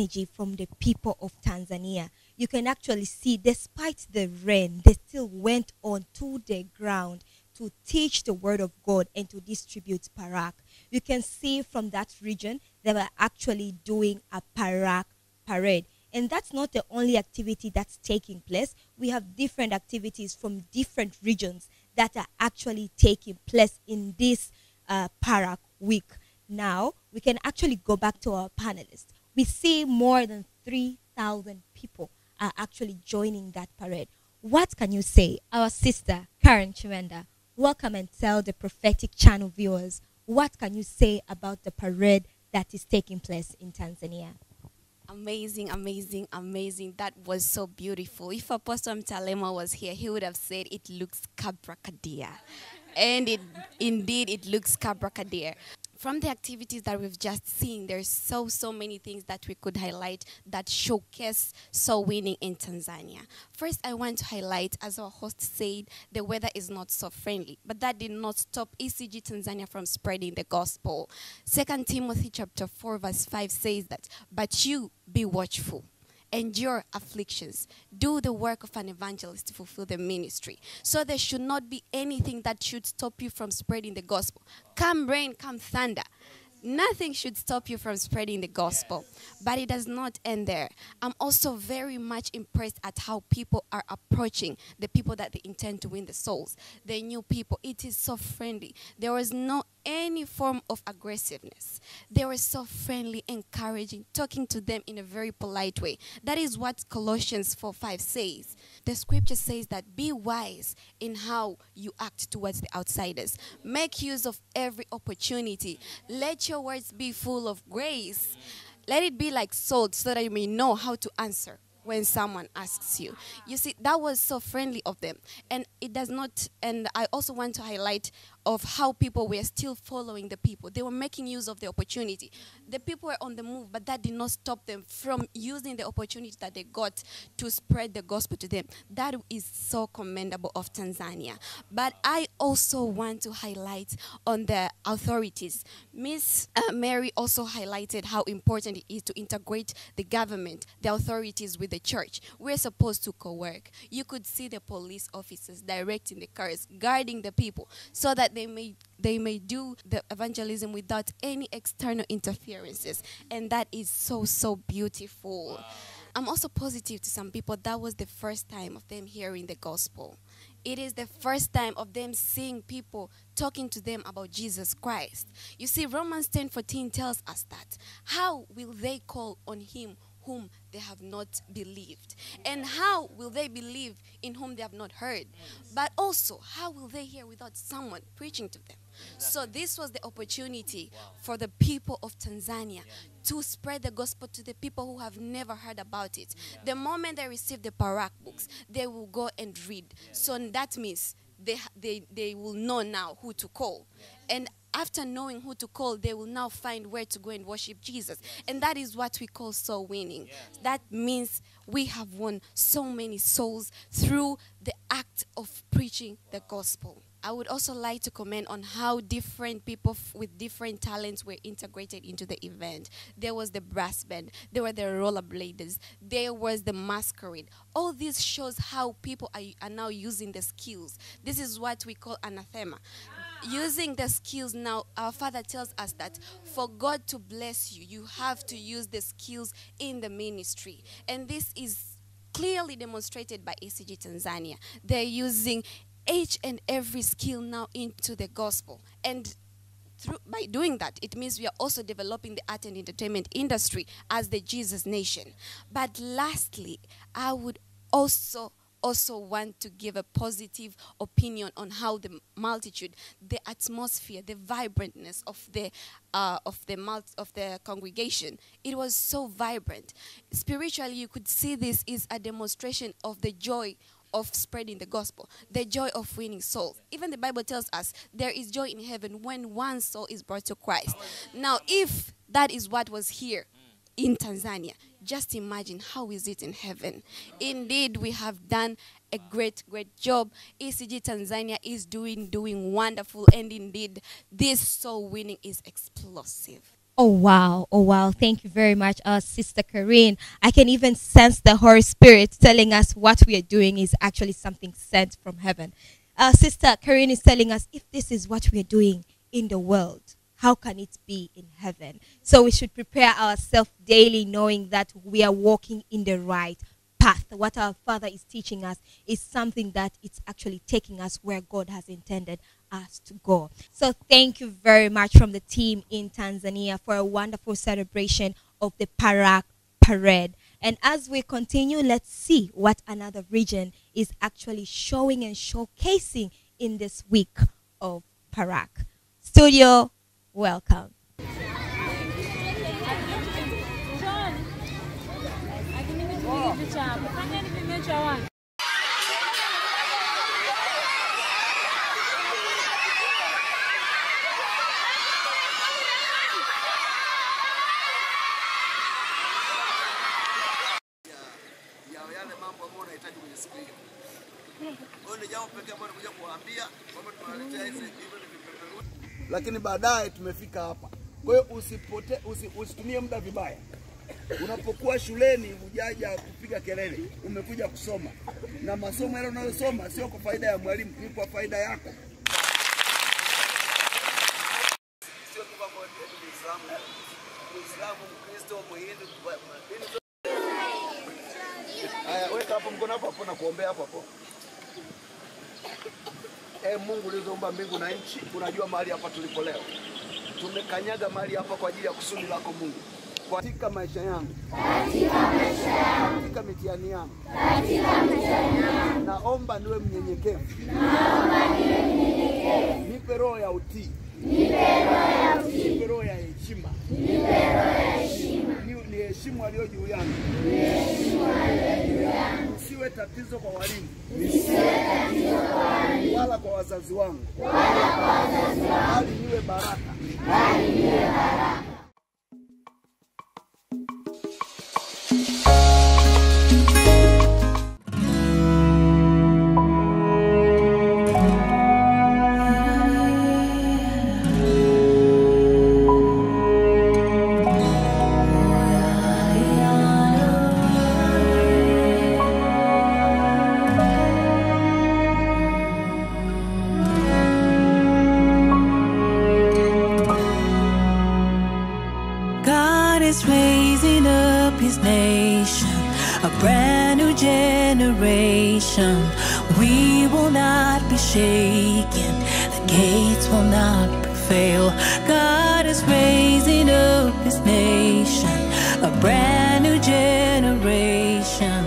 Energy from the people of Tanzania. You can actually see, despite the rain, they still went on to the ground to teach the word of God and to distribute parak. You can see from that region they were actually doing a parak parade. And that's not the only activity that's taking place. We have different activities from different regions that are actually taking place in this uh, parak week. Now, we can actually go back to our panelists. We see more than 3,000 people are actually joining that parade. What can you say? Our sister, Karen Chimenda, welcome and tell the prophetic channel viewers what can you say about the parade that is taking place in Tanzania? Amazing, amazing, amazing. That was so beautiful. If Apostle Mtalema was here, he would have said it looks cabracadia. and it indeed it looks cabracadia. From the activities that we've just seen, there's so so many things that we could highlight that showcase soul winning in Tanzania. First, I want to highlight, as our host said, the weather is not so friendly, but that did not stop ECG Tanzania from spreading the gospel. Second Timothy chapter 4, verse 5 says that, but you be watchful endure afflictions, do the work of an evangelist to fulfill the ministry. So there should not be anything that should stop you from spreading the gospel. Come rain, come thunder. Nothing should stop you from spreading the gospel. But it does not end there. I'm also very much impressed at how people are approaching the people that they intend to win the souls, the new people. It is so friendly. There was no any form of aggressiveness. They were so friendly, encouraging, talking to them in a very polite way. That is what Colossians 4 5 says. The scripture says that be wise in how you act towards the outsiders. Make use of every opportunity. Let your words be full of grace. Let it be like salt so that you may know how to answer when someone asks you. You see, that was so friendly of them. And it does not, and I also want to highlight of how people were still following the people. They were making use of the opportunity. The people were on the move, but that did not stop them from using the opportunity that they got to spread the gospel to them. That is so commendable of Tanzania. But I also want to highlight on the authorities. Miss uh, Mary also highlighted how important it is to integrate the government, the authorities with the church. We're supposed to co-work. You could see the police officers directing the cars, guarding the people, so that they may they may do the evangelism without any external interferences. And that is so so beautiful. I'm also positive to some people that was the first time of them hearing the gospel. It is the first time of them seeing people talking to them about jesus christ. You see romans 10 14 tells us that how will they call on him whom they have not believed. And how will they believe in whom they have not heard? But also, how will they hear without someone preaching to them? So, this was the opportunity for the people of Tanzania to spread the gospel to the people who have never heard about it. The moment they receive the Parak books, they will go and read. So, that means they, they, they will know now who to call. And after knowing who to call, they will now find where to go and worship Jesus. And that is what we call soul winning. That means we have won so many souls through the act of preaching the gospel. I would also like to comment on how different people f- with different talents were integrated into the event. There was the brass band, there were the rollerbladers, there was the masquerade. All this shows how people are, are now using the skills. This is what we call anathema using the skills now our father tells us that for god to bless you you have to use the skills in the ministry. And this is clearly demonstrated by ECG tanzania. They're using each and every skill now into the gospel. And through, by doing that, it means we are also developing the art and entertainment industry as the Jesus nation. But lastly, I would also also want to give a positive opinion on how the multitude, the atmosphere, the vibrantness of the uh, of the mult- of the congregation, it was so vibrant. Spiritually, you could see this is a demonstration of the joy of spreading the gospel, the joy of winning souls. Even the Bible tells us there is joy in heaven when one soul is brought to Christ. Now, if that is what was here in Tanzania, just imagine how is it in heaven. Indeed, we have done a great, great job. ECG Tanzania is doing doing wonderful, and indeed, this soul winning is explosive. Oh wow, oh wow. Thank you very much, uh, Sister Karine. I can even sense the Holy Spirit telling us what we are doing is actually something sent from heaven. Uh, Sister Karine is telling us if this is what we are doing in the world, how can it be in heaven? So we should prepare ourselves daily knowing that we are walking in the right path. What our Father is teaching us is something that it's actually taking us where God has intended us to go. So thank you very much from the team in Tanzania for a wonderful celebration of the Parak Parade. And as we continue, let's see what another region is actually showing and showcasing in this week of Parak. Studio, welcome. ya yale mambo ambayo unahitaji kwenye siku hiyo. Kwa hiyo ni jambo pekee ambalo nimekuja kuwaambia kwamba tumewaletea hizi hivyo ni vipeperushi, lakini baadaye tumefika hapa. Kwa hiyo usipote, usi, usitumie muda vibaya. Unapokuwa shuleni hujaja kupiga kelele, umekuja kusoma, na masomo yale unayosoma sio kwa faida ya mwalimu, ni kwa faida yako. Haya, weka hapo mkono hapo hapo na kuombea hapo hapo. E Mungu ulizoumba mbingu na nchi, unajua mahali hapa tulipo leo. Tumekanyaga mahali hapa kwa ajili ya kusudi lako Mungu. Katika maisha yangu, katika mitihani yangu, naomba niwe mnyenyekevu, nipe roho ya utii, nipe roho ya heshima, Ni- niheshimu walio juu yangu, nisiwe tatizo kwa walimu, nisiwe tatizo kwa walimu, wala kwa wazazi wangu, wala kwa wazazi wangu, bali niwe baraka, bali niwe baraka. Brand new generation. We will not be shaken, the gates will not prevail. God is raising up his nation, a brand new generation.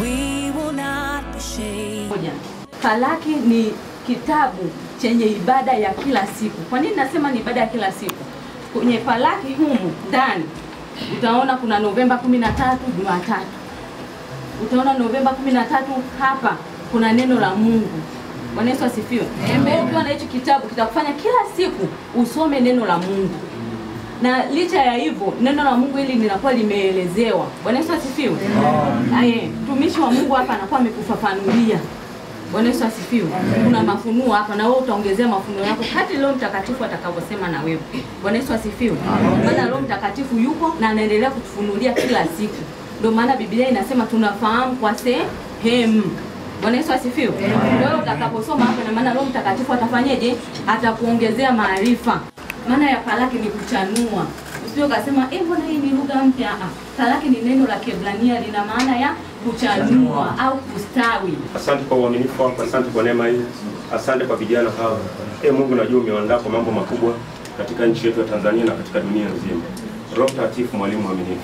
We will not be shaken. Talaki ni kitabu chenye ibada ya kila siku. Kwa nini nasema ni ibada ya kila siku? Kwenye Falaki humu ndani utaona kuna Novemba 13 Jumatatu, utaona Novemba 13 hapa kuna neno la Mungu. Bwana Yesu asifiwe. Ukiwa na hicho kitabu kitakufanya kila siku usome neno la Mungu na licha ya hivyo neno la Mungu hili linakuwa limeelezewa. Bwana Yesu asifiwe. Aye, mtumishi wa Mungu hapa anakuwa amekufafanulia. Bwana Yesu asifiwe. Kuna mafunuo hapa na wewe utaongezea mafunuo yako kadri Roho Mtakatifu atakavyosema na wewe. Bwana Yesu asifiwe. Maana Roho Mtakatifu yuko na anaendelea kutufunulia kila siku. Ndio maana Biblia inasema tunafahamu kwa sehemu. Bwana Yesu asifiwe. Kwa hiyo utakaposoma hapo, na maana Roho Mtakatifu atafanyeje? Atakuongezea maarifa. Maana ya falaki ni kuchanua. Usije ukasema eh, mbona hii ni lugha mpya? Ah, falaki ni neno la Kiebrania lina maana ya kuchanua au kustawi. Asante kwa uaminifu wako, asante kwa neema hii, asante kwa vijana hawa. Ee Mungu, najua umeandaa kwa mambo makubwa katika nchi yetu ya Tanzania na katika dunia nzima. Roho Mtakatifu, mwalimu mwaminifu,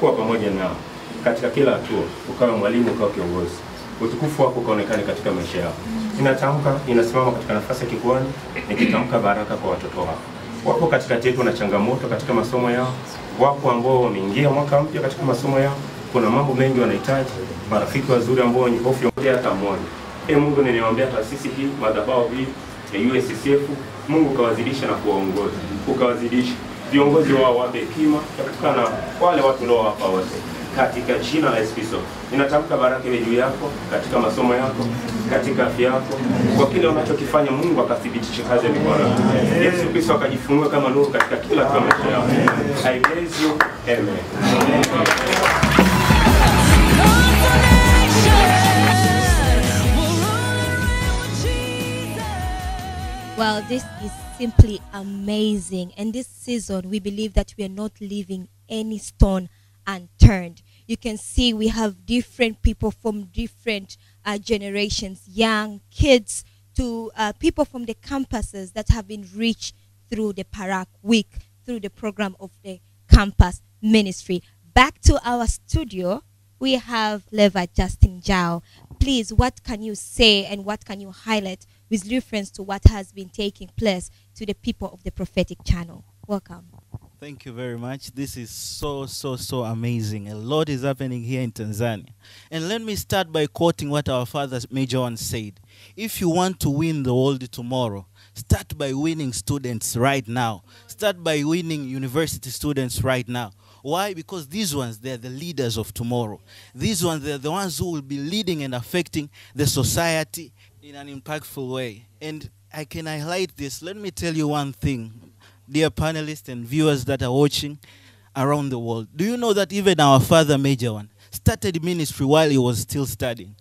kuwa pamoja nao katika kila hatua, ukawe mwalimu, ukawe kiongozi, utukufu wako ukaonekane katika maisha yao. Ninatamka, ninasimama katika nafasi ya kikuani, nikitamka baraka kwa watoto wako. Wapo katikati yetu na changamoto katika masomo yao, wapo ambao wameingia mwaka mpya katika masomo yao, kuna mambo mengi wanahitaji, marafiki wazuri ambao wenye hofu hata mmoja. E Mungu, ninaombea taasisi hii, madhabahu hii ya USCF, Mungu ukawazidisha na kuwaongoza, ukawazidisha viongozi wao wape hekima kutokana na wale watu uliowapa wote. katika jina la Yesu Kristo. Ninatamka baraka iwe juu yako katika masomo yako, katika afya yako, kwa kile unachokifanya, Mungu akathibitishe kazi ya mikono yako. Yesu Kristo akajifunue kama nuru katika kila ya maisha yako. I praise you. Amen. Well, this is simply amazing. And this season, we believe that we are not leaving any stone unturned. You can see we have different people from different uh, generations, young kids to uh, people from the campuses that have been reached through the Parak Week, through the program of the campus ministry. Back to our studio, we have Leva Justin Jao. Please, what can you say and what can you highlight with reference to what has been taking place to the people of the prophetic channel? Welcome. Thank you very much. This is so, so, so amazing. A lot is happening here in Tanzania. And let me start by quoting what our father Major One said. If you want to win the world tomorrow, start by winning students right now. Start by winning university students right now. Why? Because these ones, they're the leaders of tomorrow. These ones, they're the ones who will be leading and affecting the society in an impactful way. And I can highlight this. Let me tell you one thing, dear panelists and viewers that are watching around the world. Do you know that even our father, Major One, started ministry while he was still studying?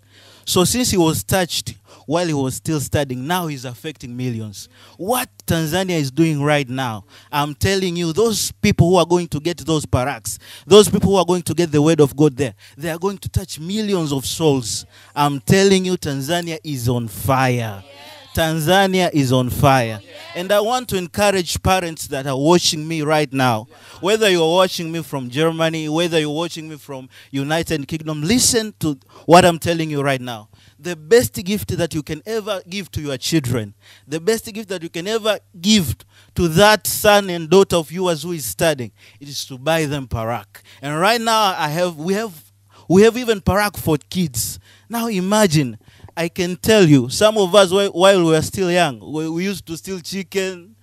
So since he was touched while he was still studying, now he's affecting millions. What Tanzania is doing right now, I'm telling you, those people who are going to get those paraks, those people who are going to get the word of God there, they are going to touch millions of souls. I'm telling you, Tanzania is on fire. Tanzania is on fire. And I want to encourage parents that are watching me right now, whether you're watching me from Germany, whether you're watching me from United Kingdom, listen to what I'm telling you right now. The best gift that you can ever give to your children, the best gift that you can ever give to that son and daughter of yours who is studying, it is to buy them parak. And right now I have we have we have even parak for kids. Now imagine I can tell you, some of us, while, we were still young, we, we used to steal chicken.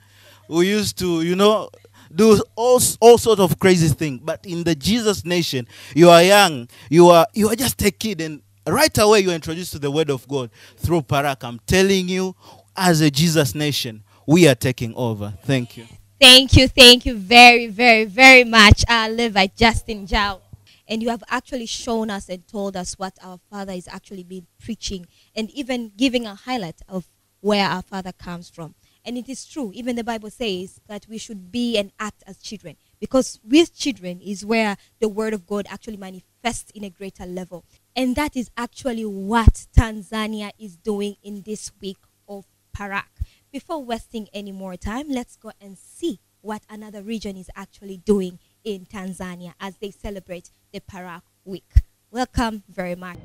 We used to, you know, do all, all sort of crazy things. But in the Jesus nation, you are young. You are, you are just a kid. And right away, you're introduced to the word of God through Parak. I'm telling you, as a Jesus nation, we are taking over. Thank you. Thank you, thank you very, very, very much, uh, Levi Justin Jao. And you have actually shown us and told us what our Father is actually been preaching and even giving a highlight of where our Father comes from. And it is true, even the Bible says that we should be and act as children because with children is where the Word of God actually manifests in a greater level. And that is actually what Tanzania is doing in this week of Parak. Before wasting any more time, let's go and see what another region is actually doing in Tanzania as they celebrate the Parak Week. Welcome very much.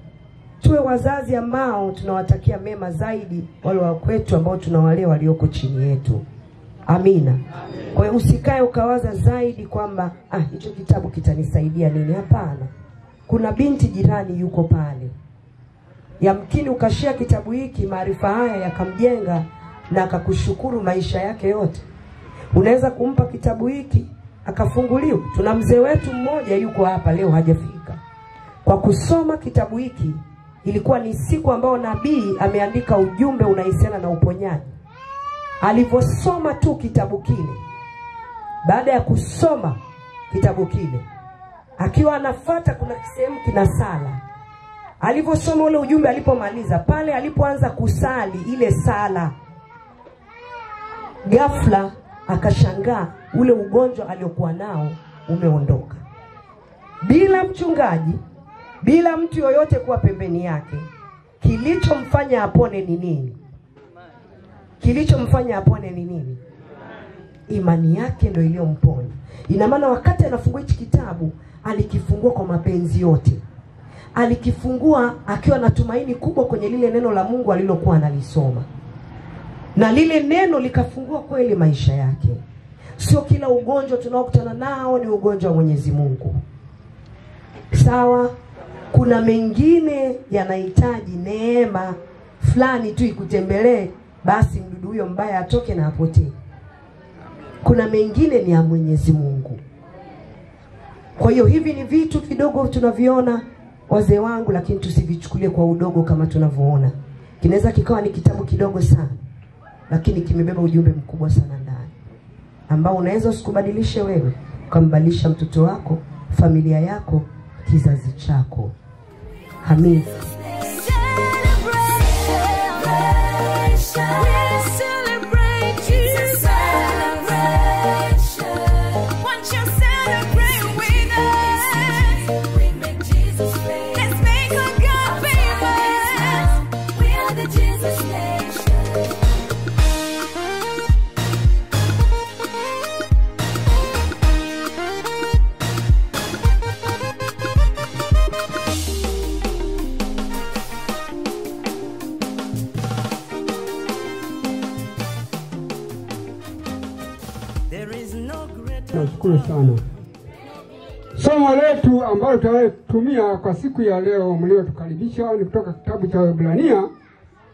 tuwe wazazi ambao tunawatakia mema zaidi wale wa kwetu ambao tunawalea walioko chini yetu. Amina. Kwa hiyo usikae ukawaza zaidi kwamba ah, hicho kitabu kitanisaidia nini. Hapana, kuna binti jirani yuko pale, yamkini ukashia kitabu hiki, maarifa haya yakamjenga na akakushukuru maisha yake yote. Unaweza kumpa kitabu hiki akafunguliwa. Tuna mzee wetu mmoja yuko hapa leo, hajafika. Kwa kusoma kitabu hiki ilikuwa ni siku ambayo nabii ameandika ujumbe unahusiana na uponyaji. Alivyosoma tu kitabu kile, baada ya kusoma kitabu kile, akiwa anafata, kuna sehemu kina sala. Alivyosoma ule ujumbe, alipomaliza pale, alipoanza kusali ile sala, ghafla akashangaa ule ugonjwa aliokuwa nao umeondoka, bila mchungaji bila mtu yoyote kuwa pembeni yake. Kilichomfanya apone ni nini? Kilichomfanya apone ni nini? Imani yake ndio iliyomponya. Ina maana wakati anafungua hichi kitabu alikifungua kwa mapenzi yote, alikifungua akiwa na tumaini kubwa kwenye lile neno la Mungu alilokuwa analisoma, na lile neno likafungua kweli maisha yake. Sio kila ugonjwa tunaokutana nao ni ugonjwa wa Mwenyezi Mungu, sawa? kuna mengine yanahitaji neema fulani tu ikutembelee, basi mdudu huyo mbaya atoke na apotee. Kuna mengine ni ya Mwenyezi Mungu. Kwa hiyo hivi ni vitu vidogo tunaviona wazee wangu, lakini tusivichukulie kwa udogo kama tunavyoona. Kinaweza kikawa ni kitabu kidogo sana, lakini kimebeba ujumbe mkubwa sana ambao unaweza usikubadilishe wewe, ukambadilisha mtoto wako, familia yako, kizazi chako. Amin. Nashukuru sana. Somo letu ambalo tutalitumia kwa siku ya leo mliotukaribisha ni kutoka kitabu cha Waebrania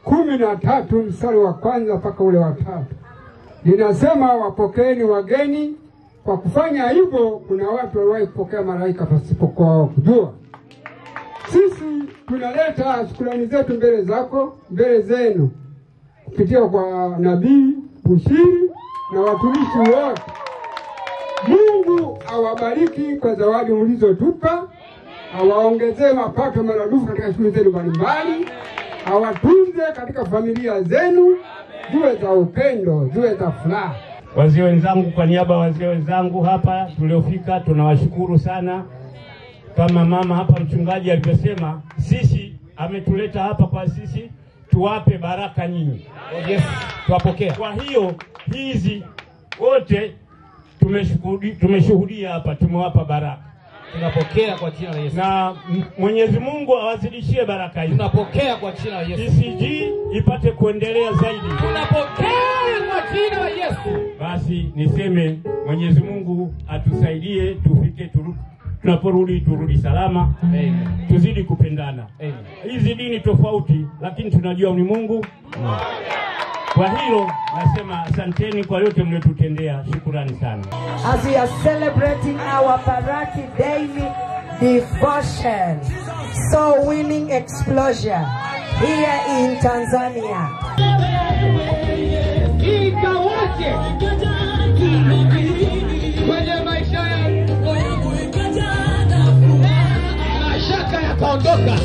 kumi na tatu mstari wa kwanza mpaka ule wa tatu. Linasema, wapokeeni wageni. Kwa kufanya hivyo, kuna watu waliwahi kupokea malaika pasipokuwa kujua. Sisi tunaleta shukrani zetu mbele zako, mbele zenu kupitia kwa nabii Bushiri na watumishi wote. Mungu awabariki kwa zawadi mlizotupa, awaongezee mapato maradufu katika shughuli zenu mbalimbali, awatunze katika familia zenu, ziwe za upendo, ziwe za furaha. Wazee wenzangu, kwa niaba ya wazee wenzangu hapa tuliofika, tunawashukuru sana. Kama mama hapa mchungaji alivyosema, sisi ametuleta hapa kwa sisi tuwape baraka nyinyi. Yes, tuwapokea. Kwa hiyo hizi wote tumeshuhudia hapa, tumewapa baraka. Tunapokea kwa jina la Yesu. Na Mwenyezi Mungu awazidishie baraka hizi. Tunapokea kwa jina la Yesu. ECG ipate kuendelea zaidi. Tunapokea kwa jina la Yesu. Basi niseme Mwenyezi Mungu atusaidie tufike turu, tunaporudi turudi salama. Amen. Tuzidi kupendana. Amen. Hizi dini tofauti, lakini tunajua ni Mungu. Kwa hilo nasema asanteni kwa yote mliotutendea, shukurani sana. As we are celebrating our Paraki daily devotion, so winning explosion here in Tanzania. Ikawaje kwenye maisha yangu, mashaka yakaondoka.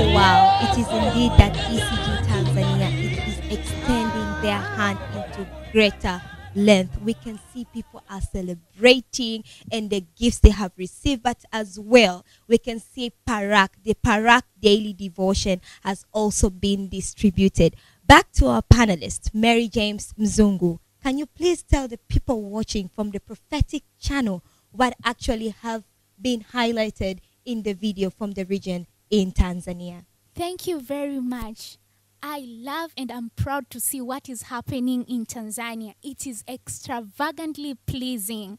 Oh wow, it is indeed that ECG Tanzania it is extending their hand into greater length. We can see people are celebrating and the gifts they have received, but as well, we can see Parak, the Parak daily devotion has also been distributed. Back to our panelist, Mary James Mzungu. Can you please tell the people watching from the prophetic channel what actually have been highlighted in the video from the region in Tanzania? Thank you very much. I love and I'm proud to see what is happening in Tanzania. It is extravagantly pleasing.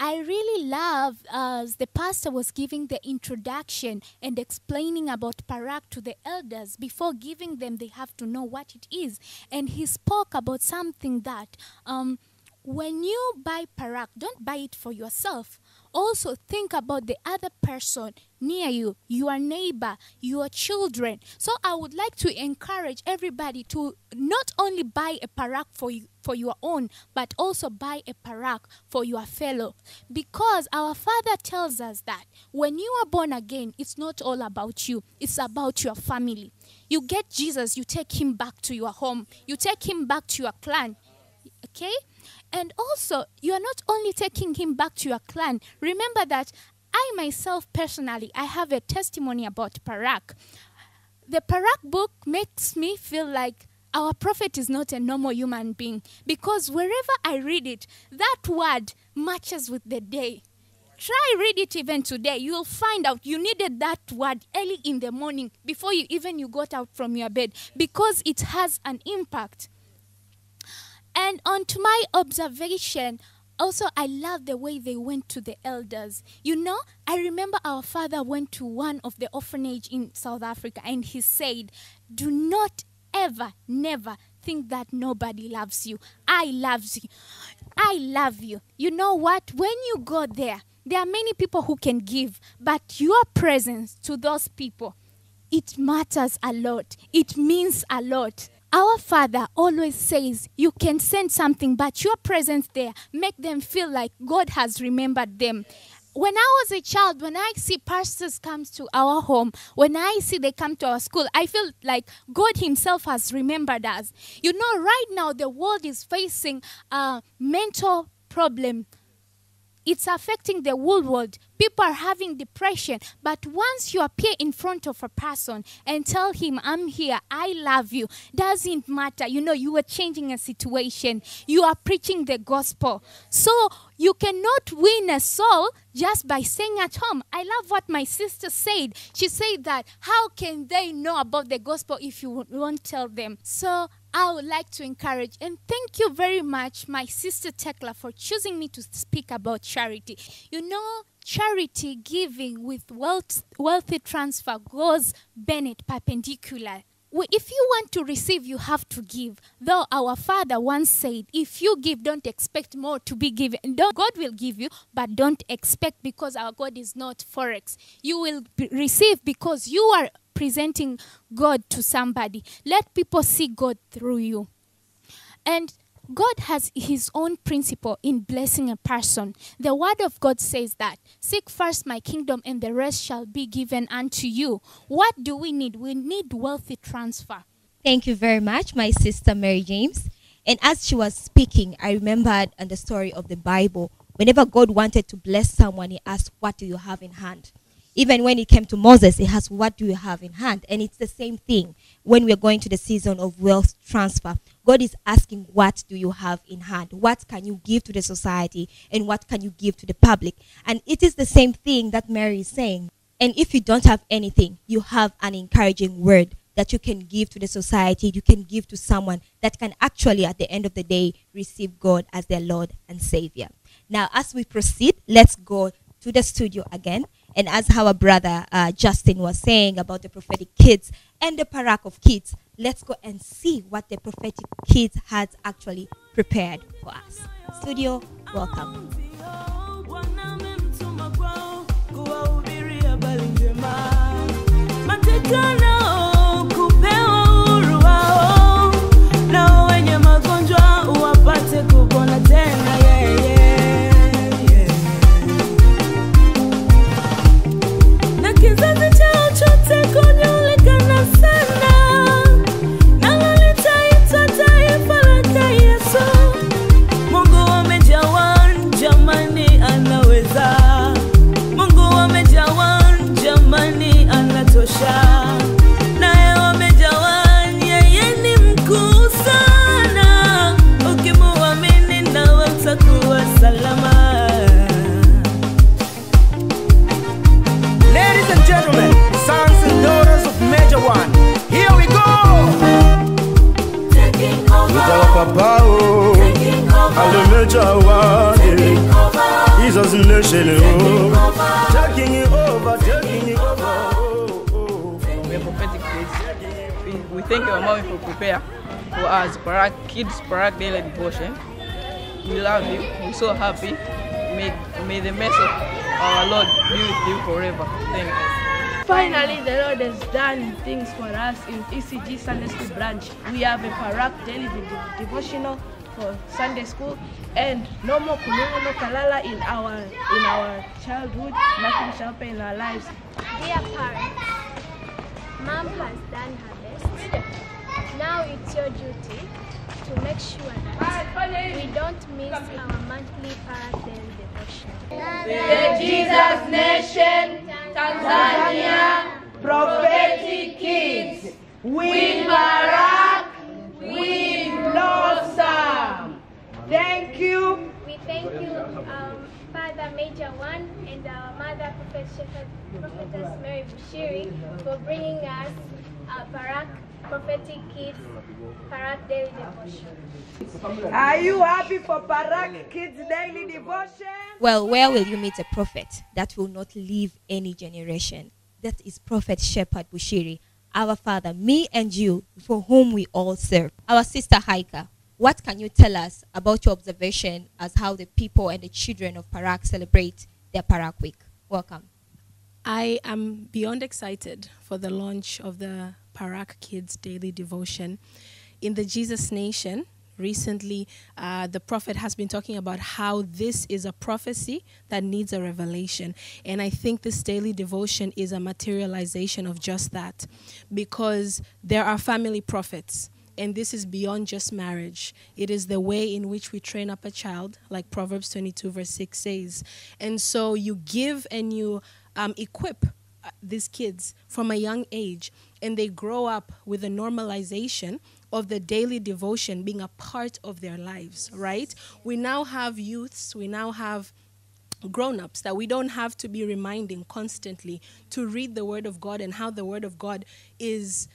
I really love as the pastor was giving the introduction and explaining about Parak to the elders. Before giving them, they have to know what it is. And he spoke about something that um, when you buy Parak, don't buy it for yourself. Also, think about the other person near you, your neighbor, your children. So, I would like to encourage everybody to not only buy a parak for you, for your own, but also buy a parak for your fellow. Because our Father tells us that when you are born again, it's not all about you, it's about your family. You get Jesus, you take him back to your home, you take him back to your clan. Okay? And also, you are not only taking him back to your clan. Remember that I myself personally, I have a testimony about Parak. The Parak book makes me feel like our prophet is not a normal human being because wherever I read it, that word matches with the day. Try read it even today. You'll find out you needed that word early in the morning before you even you got out from your bed because it has an impact. And on to my observation, also I love the way they went to the elders. You know, I remember our father went to one of the orphanage in South Africa and he said, "Do not ever never think that nobody loves you. I loves you." I love you. You know what? When you go there, there are many people who can give, but your presence to those people, it matters a lot. It means a lot. Our Father always says you can send something, but your presence there make them feel like God has remembered them. When I was a child, when I see pastors come to our home, when I see they come to our school, I feel like God Himself has remembered us. You know, right now the world is facing a mental problem it's affecting the whole world. People are having depression. But once you appear in front of a person and tell him, I'm here, I love you, doesn't matter. You know, you are changing a situation, you are preaching the gospel. So you cannot win a soul just by saying at home. I love what my sister said. She said that how can they know about the gospel if you won't tell them? So I would like to encourage and thank you very much, my sister Tekla, for choosing me to speak about charity. You know, charity giving with wealth, wealthy transfer goes Bennett perpendicular. If you want to receive, you have to give. Though our father once said, if you give, don't expect more to be given. God will give you, but don't expect because our God is not forex. You will receive because you are presenting God to somebody. Let people see God through you. And God has his own principle in blessing a person. The word of God says that seek first my kingdom and the rest shall be given unto you. What do we need? We need wealthy transfer. Thank you very much, my sister Mary James. And as she was speaking, I remembered on the story of the Bible. Whenever God wanted to bless someone, he asked, What do you have in hand? Even when it came to Moses, it has What do you have in hand? And it's the same thing when we're going to the season of wealth transfer. God is asking, What do you have in hand? What can you give to the society? And what can you give to the public? And it is the same thing that Mary is saying. And if you don't have anything, you have an encouraging word that you can give to the society, you can give to someone that can actually, at the end of the day, receive God as their Lord and Savior. Now, as we proceed, let's go to the studio again. And as our brother uh, Justin was saying about the prophetic kids and the parak of kids, let's go and see what the prophetic kids had actually prepared for us. Studio, welcome. Alomeja wade Jesus nation Taking it over, taking it over We are prophetic kids. We, we thank our mommy for prepare for us Parak Kids Parak Daily Devotion. We love you. We're so happy. May, may the mess of our Lord be with you forever. Thank you. Finally, the Lord has done things for us in ECG Sunday School branch. We have a Parak daily devotional for Sunday school, and no more kulungu, no kalala in our in our childhood. Nothing shall happen in our lives. Dear parents, mom has done her best. Now it's your duty to make sure that we don't miss our monthly parent devotion. The Jesus Nation, Tanzania, prophetic kids. We Barak, um, Father Major One and our Mother Prophet Shepherd, Prophetess Mary Bushiri for bringing us uh, Parak Prophetic Kids Parak Daily Devotion. Are you happy for Parak Kids Daily Devotion? Well, where will you meet a prophet that will not leave any generation? That is Prophet Shepherd Bushiri, our father, me and you, for whom we all serve. Our sister Haika, What can you tell us about your observation as how the people and the children of Parak celebrate their Parak Week? Welcome. I am beyond excited for the launch of the Parak Kids Daily Devotion. In the Jesus Nation, recently uh, the prophet has been talking about how this is a prophecy that needs a revelation. And I think this daily devotion is a materialization of just that because there are family prophets. And this is beyond just marriage. It is the way in which we train up a child, like Proverbs 22, verse 6 says. And so you give and you um, equip uh, these kids from a young age, and they grow up with a normalization of the daily devotion being a part of their lives, right? We now have youths, we now have grown ups that we don't have to be reminding constantly to read the Word of God and how the Word of God is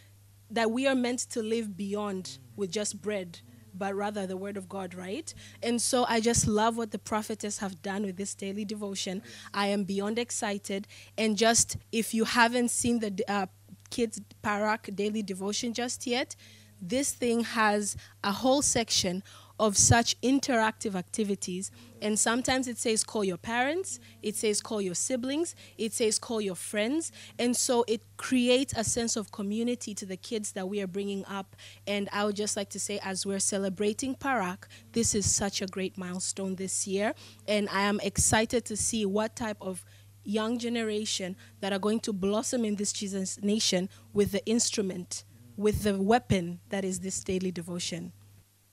that we are meant to live beyond with just bread but rather the word of God, right? And so I just love what the prophetess have done with this daily devotion. I am beyond excited. And just if you haven't seen the uh, kids Parak daily devotion just yet, this thing has a whole section of such interactive activities. And sometimes it says call your parents, it says call your siblings, it says call your friends. And so it creates a sense of community to the kids that we are bringing up. And I would just like to say, as we're celebrating Parak, this is such a great milestone this year. And I am excited to see what type of young generation that are going to blossom in this Jesus nation with the instrument, with the weapon that is this daily devotion.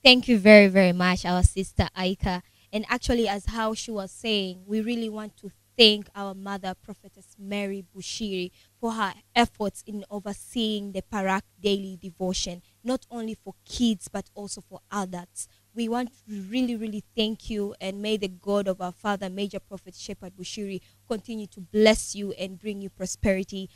Thank you very, very much, our sister Aika. And actually, as how she was saying, we really want to thank our mother, Prophetess Mary Bushiri, for her efforts in overseeing the Parak daily devotion, not only for kids, but also for adults. We want to really, really thank you, and may the God of our father, Major Prophet Shepherd Bushiri, continue to bless you and bring you prosperity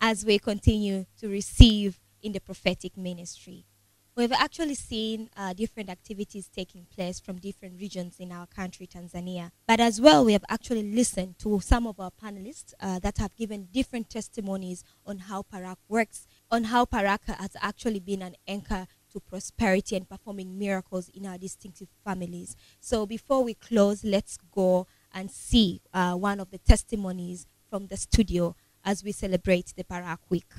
as we continue to receive in the prophetic ministry. We've actually seen uh, different activities taking place from different regions in our country, Tanzania. But as well, we have actually listened to some of our panelists uh, that have given different testimonies on how Parak works, on how Parak has actually been an anchor to prosperity and performing miracles in our distinctive families. So before we close, let's go and see uh, one of the testimonies from the studio as we celebrate the Parak Week.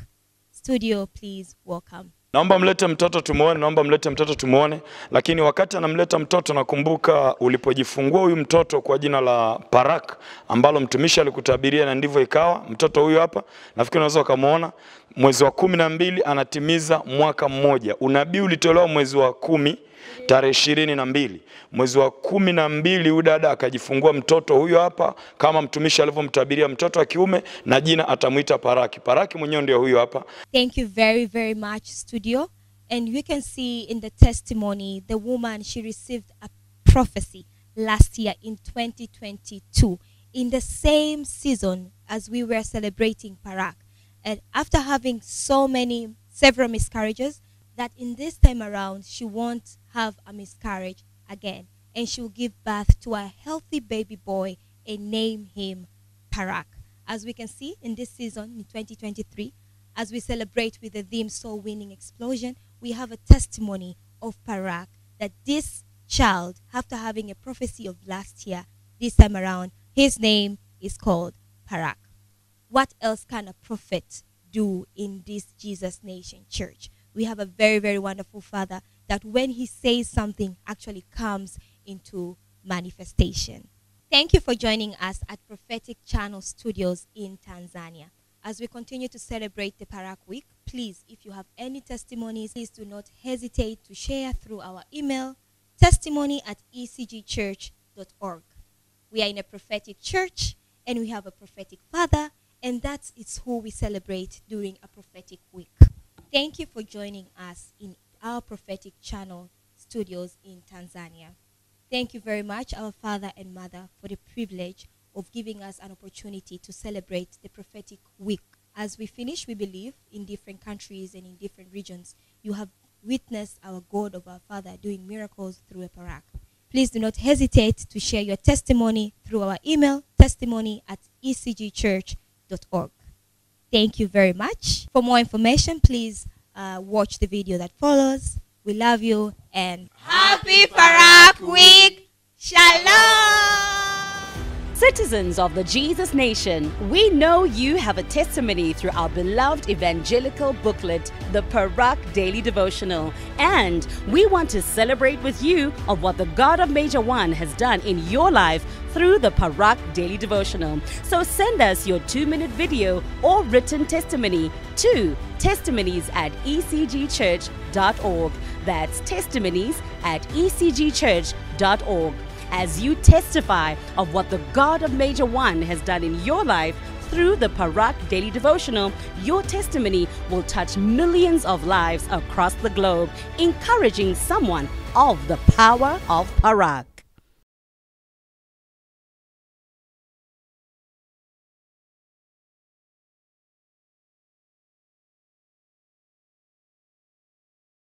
Studio, please welcome. Naomba mlete mtoto tumuone, naomba mlete mtoto tumuone. Lakini wakati anamleta mtoto, nakumbuka ulipojifungua huyu mtoto kwa jina la Parak ambalo mtumishi alikutabiria na ndivyo ikawa. Mtoto huyu hapa, nafikiri unaweza ukamwona, mwezi wa kumi na mbili anatimiza mwaka mmoja. Unabii ulitolewa mwezi wa kumi tarehe ishirini na mbili mwezi wa kumi na mbili huyu dada akajifungua mtoto huyo hapa kama mtumishi alivyomtabiria, mtoto wa kiume na jina atamwita Paraki. Paraki mwenyewe ndio huyo hapa. Thank you very, very much, studio. And you can see in the testimony, the woman, she received a prophecy last year in 2022, in the same season as we were celebrating Parak. And after having so many, several miscarriages, that in this time around, she won't have a miscarriage again. And she will give birth to a healthy baby boy and name him Parak. As we can see in this season, in 2023, as we celebrate with the theme Soul Winning Explosion, we have a testimony of Parak that this child, after having a prophecy of last year, this time around, his name is called Parak. What else can a prophet do in this Jesus Nation church? We have a very, very wonderful Father that when he says something actually comes into manifestation. Thank you for joining us at Prophetic Channel Studios in Tanzania. As we continue to celebrate the Parak Week, please, if you have any testimonies, please do not hesitate to share through our email, testimony at ecgchurch.org. We are in a prophetic church and we have a prophetic father, and that is who we celebrate during a prophetic week. Thank you for joining us in our prophetic channel studios in Tanzania. Thank you very much, our father and mother, for the privilege of giving us an opportunity to celebrate the prophetic week. As we finish, we believe in different countries and in different regions, you have witnessed our God of our Father doing miracles through a parak. Please do not hesitate to share your testimony through our email, testimony at ecgchurch.org. Thank you very much. For more information, please uh, watch the video that follows. We love you and Happy Parak Week! Shalom! Citizens of the Jesus Nation, we know you have a testimony through our beloved evangelical booklet, the Parak Daily Devotional. And we want to celebrate with you of what the God of Major One has done in your life through the Parak Daily Devotional. So send us your two minute video or written testimony to testimonies at ecgchurch.org. That's testimonies at ecgchurch.org as you testify of what the God of Major One has done in your life through the Parak Daily Devotional, your testimony will touch millions of lives across the globe, encouraging someone of the power of Parak.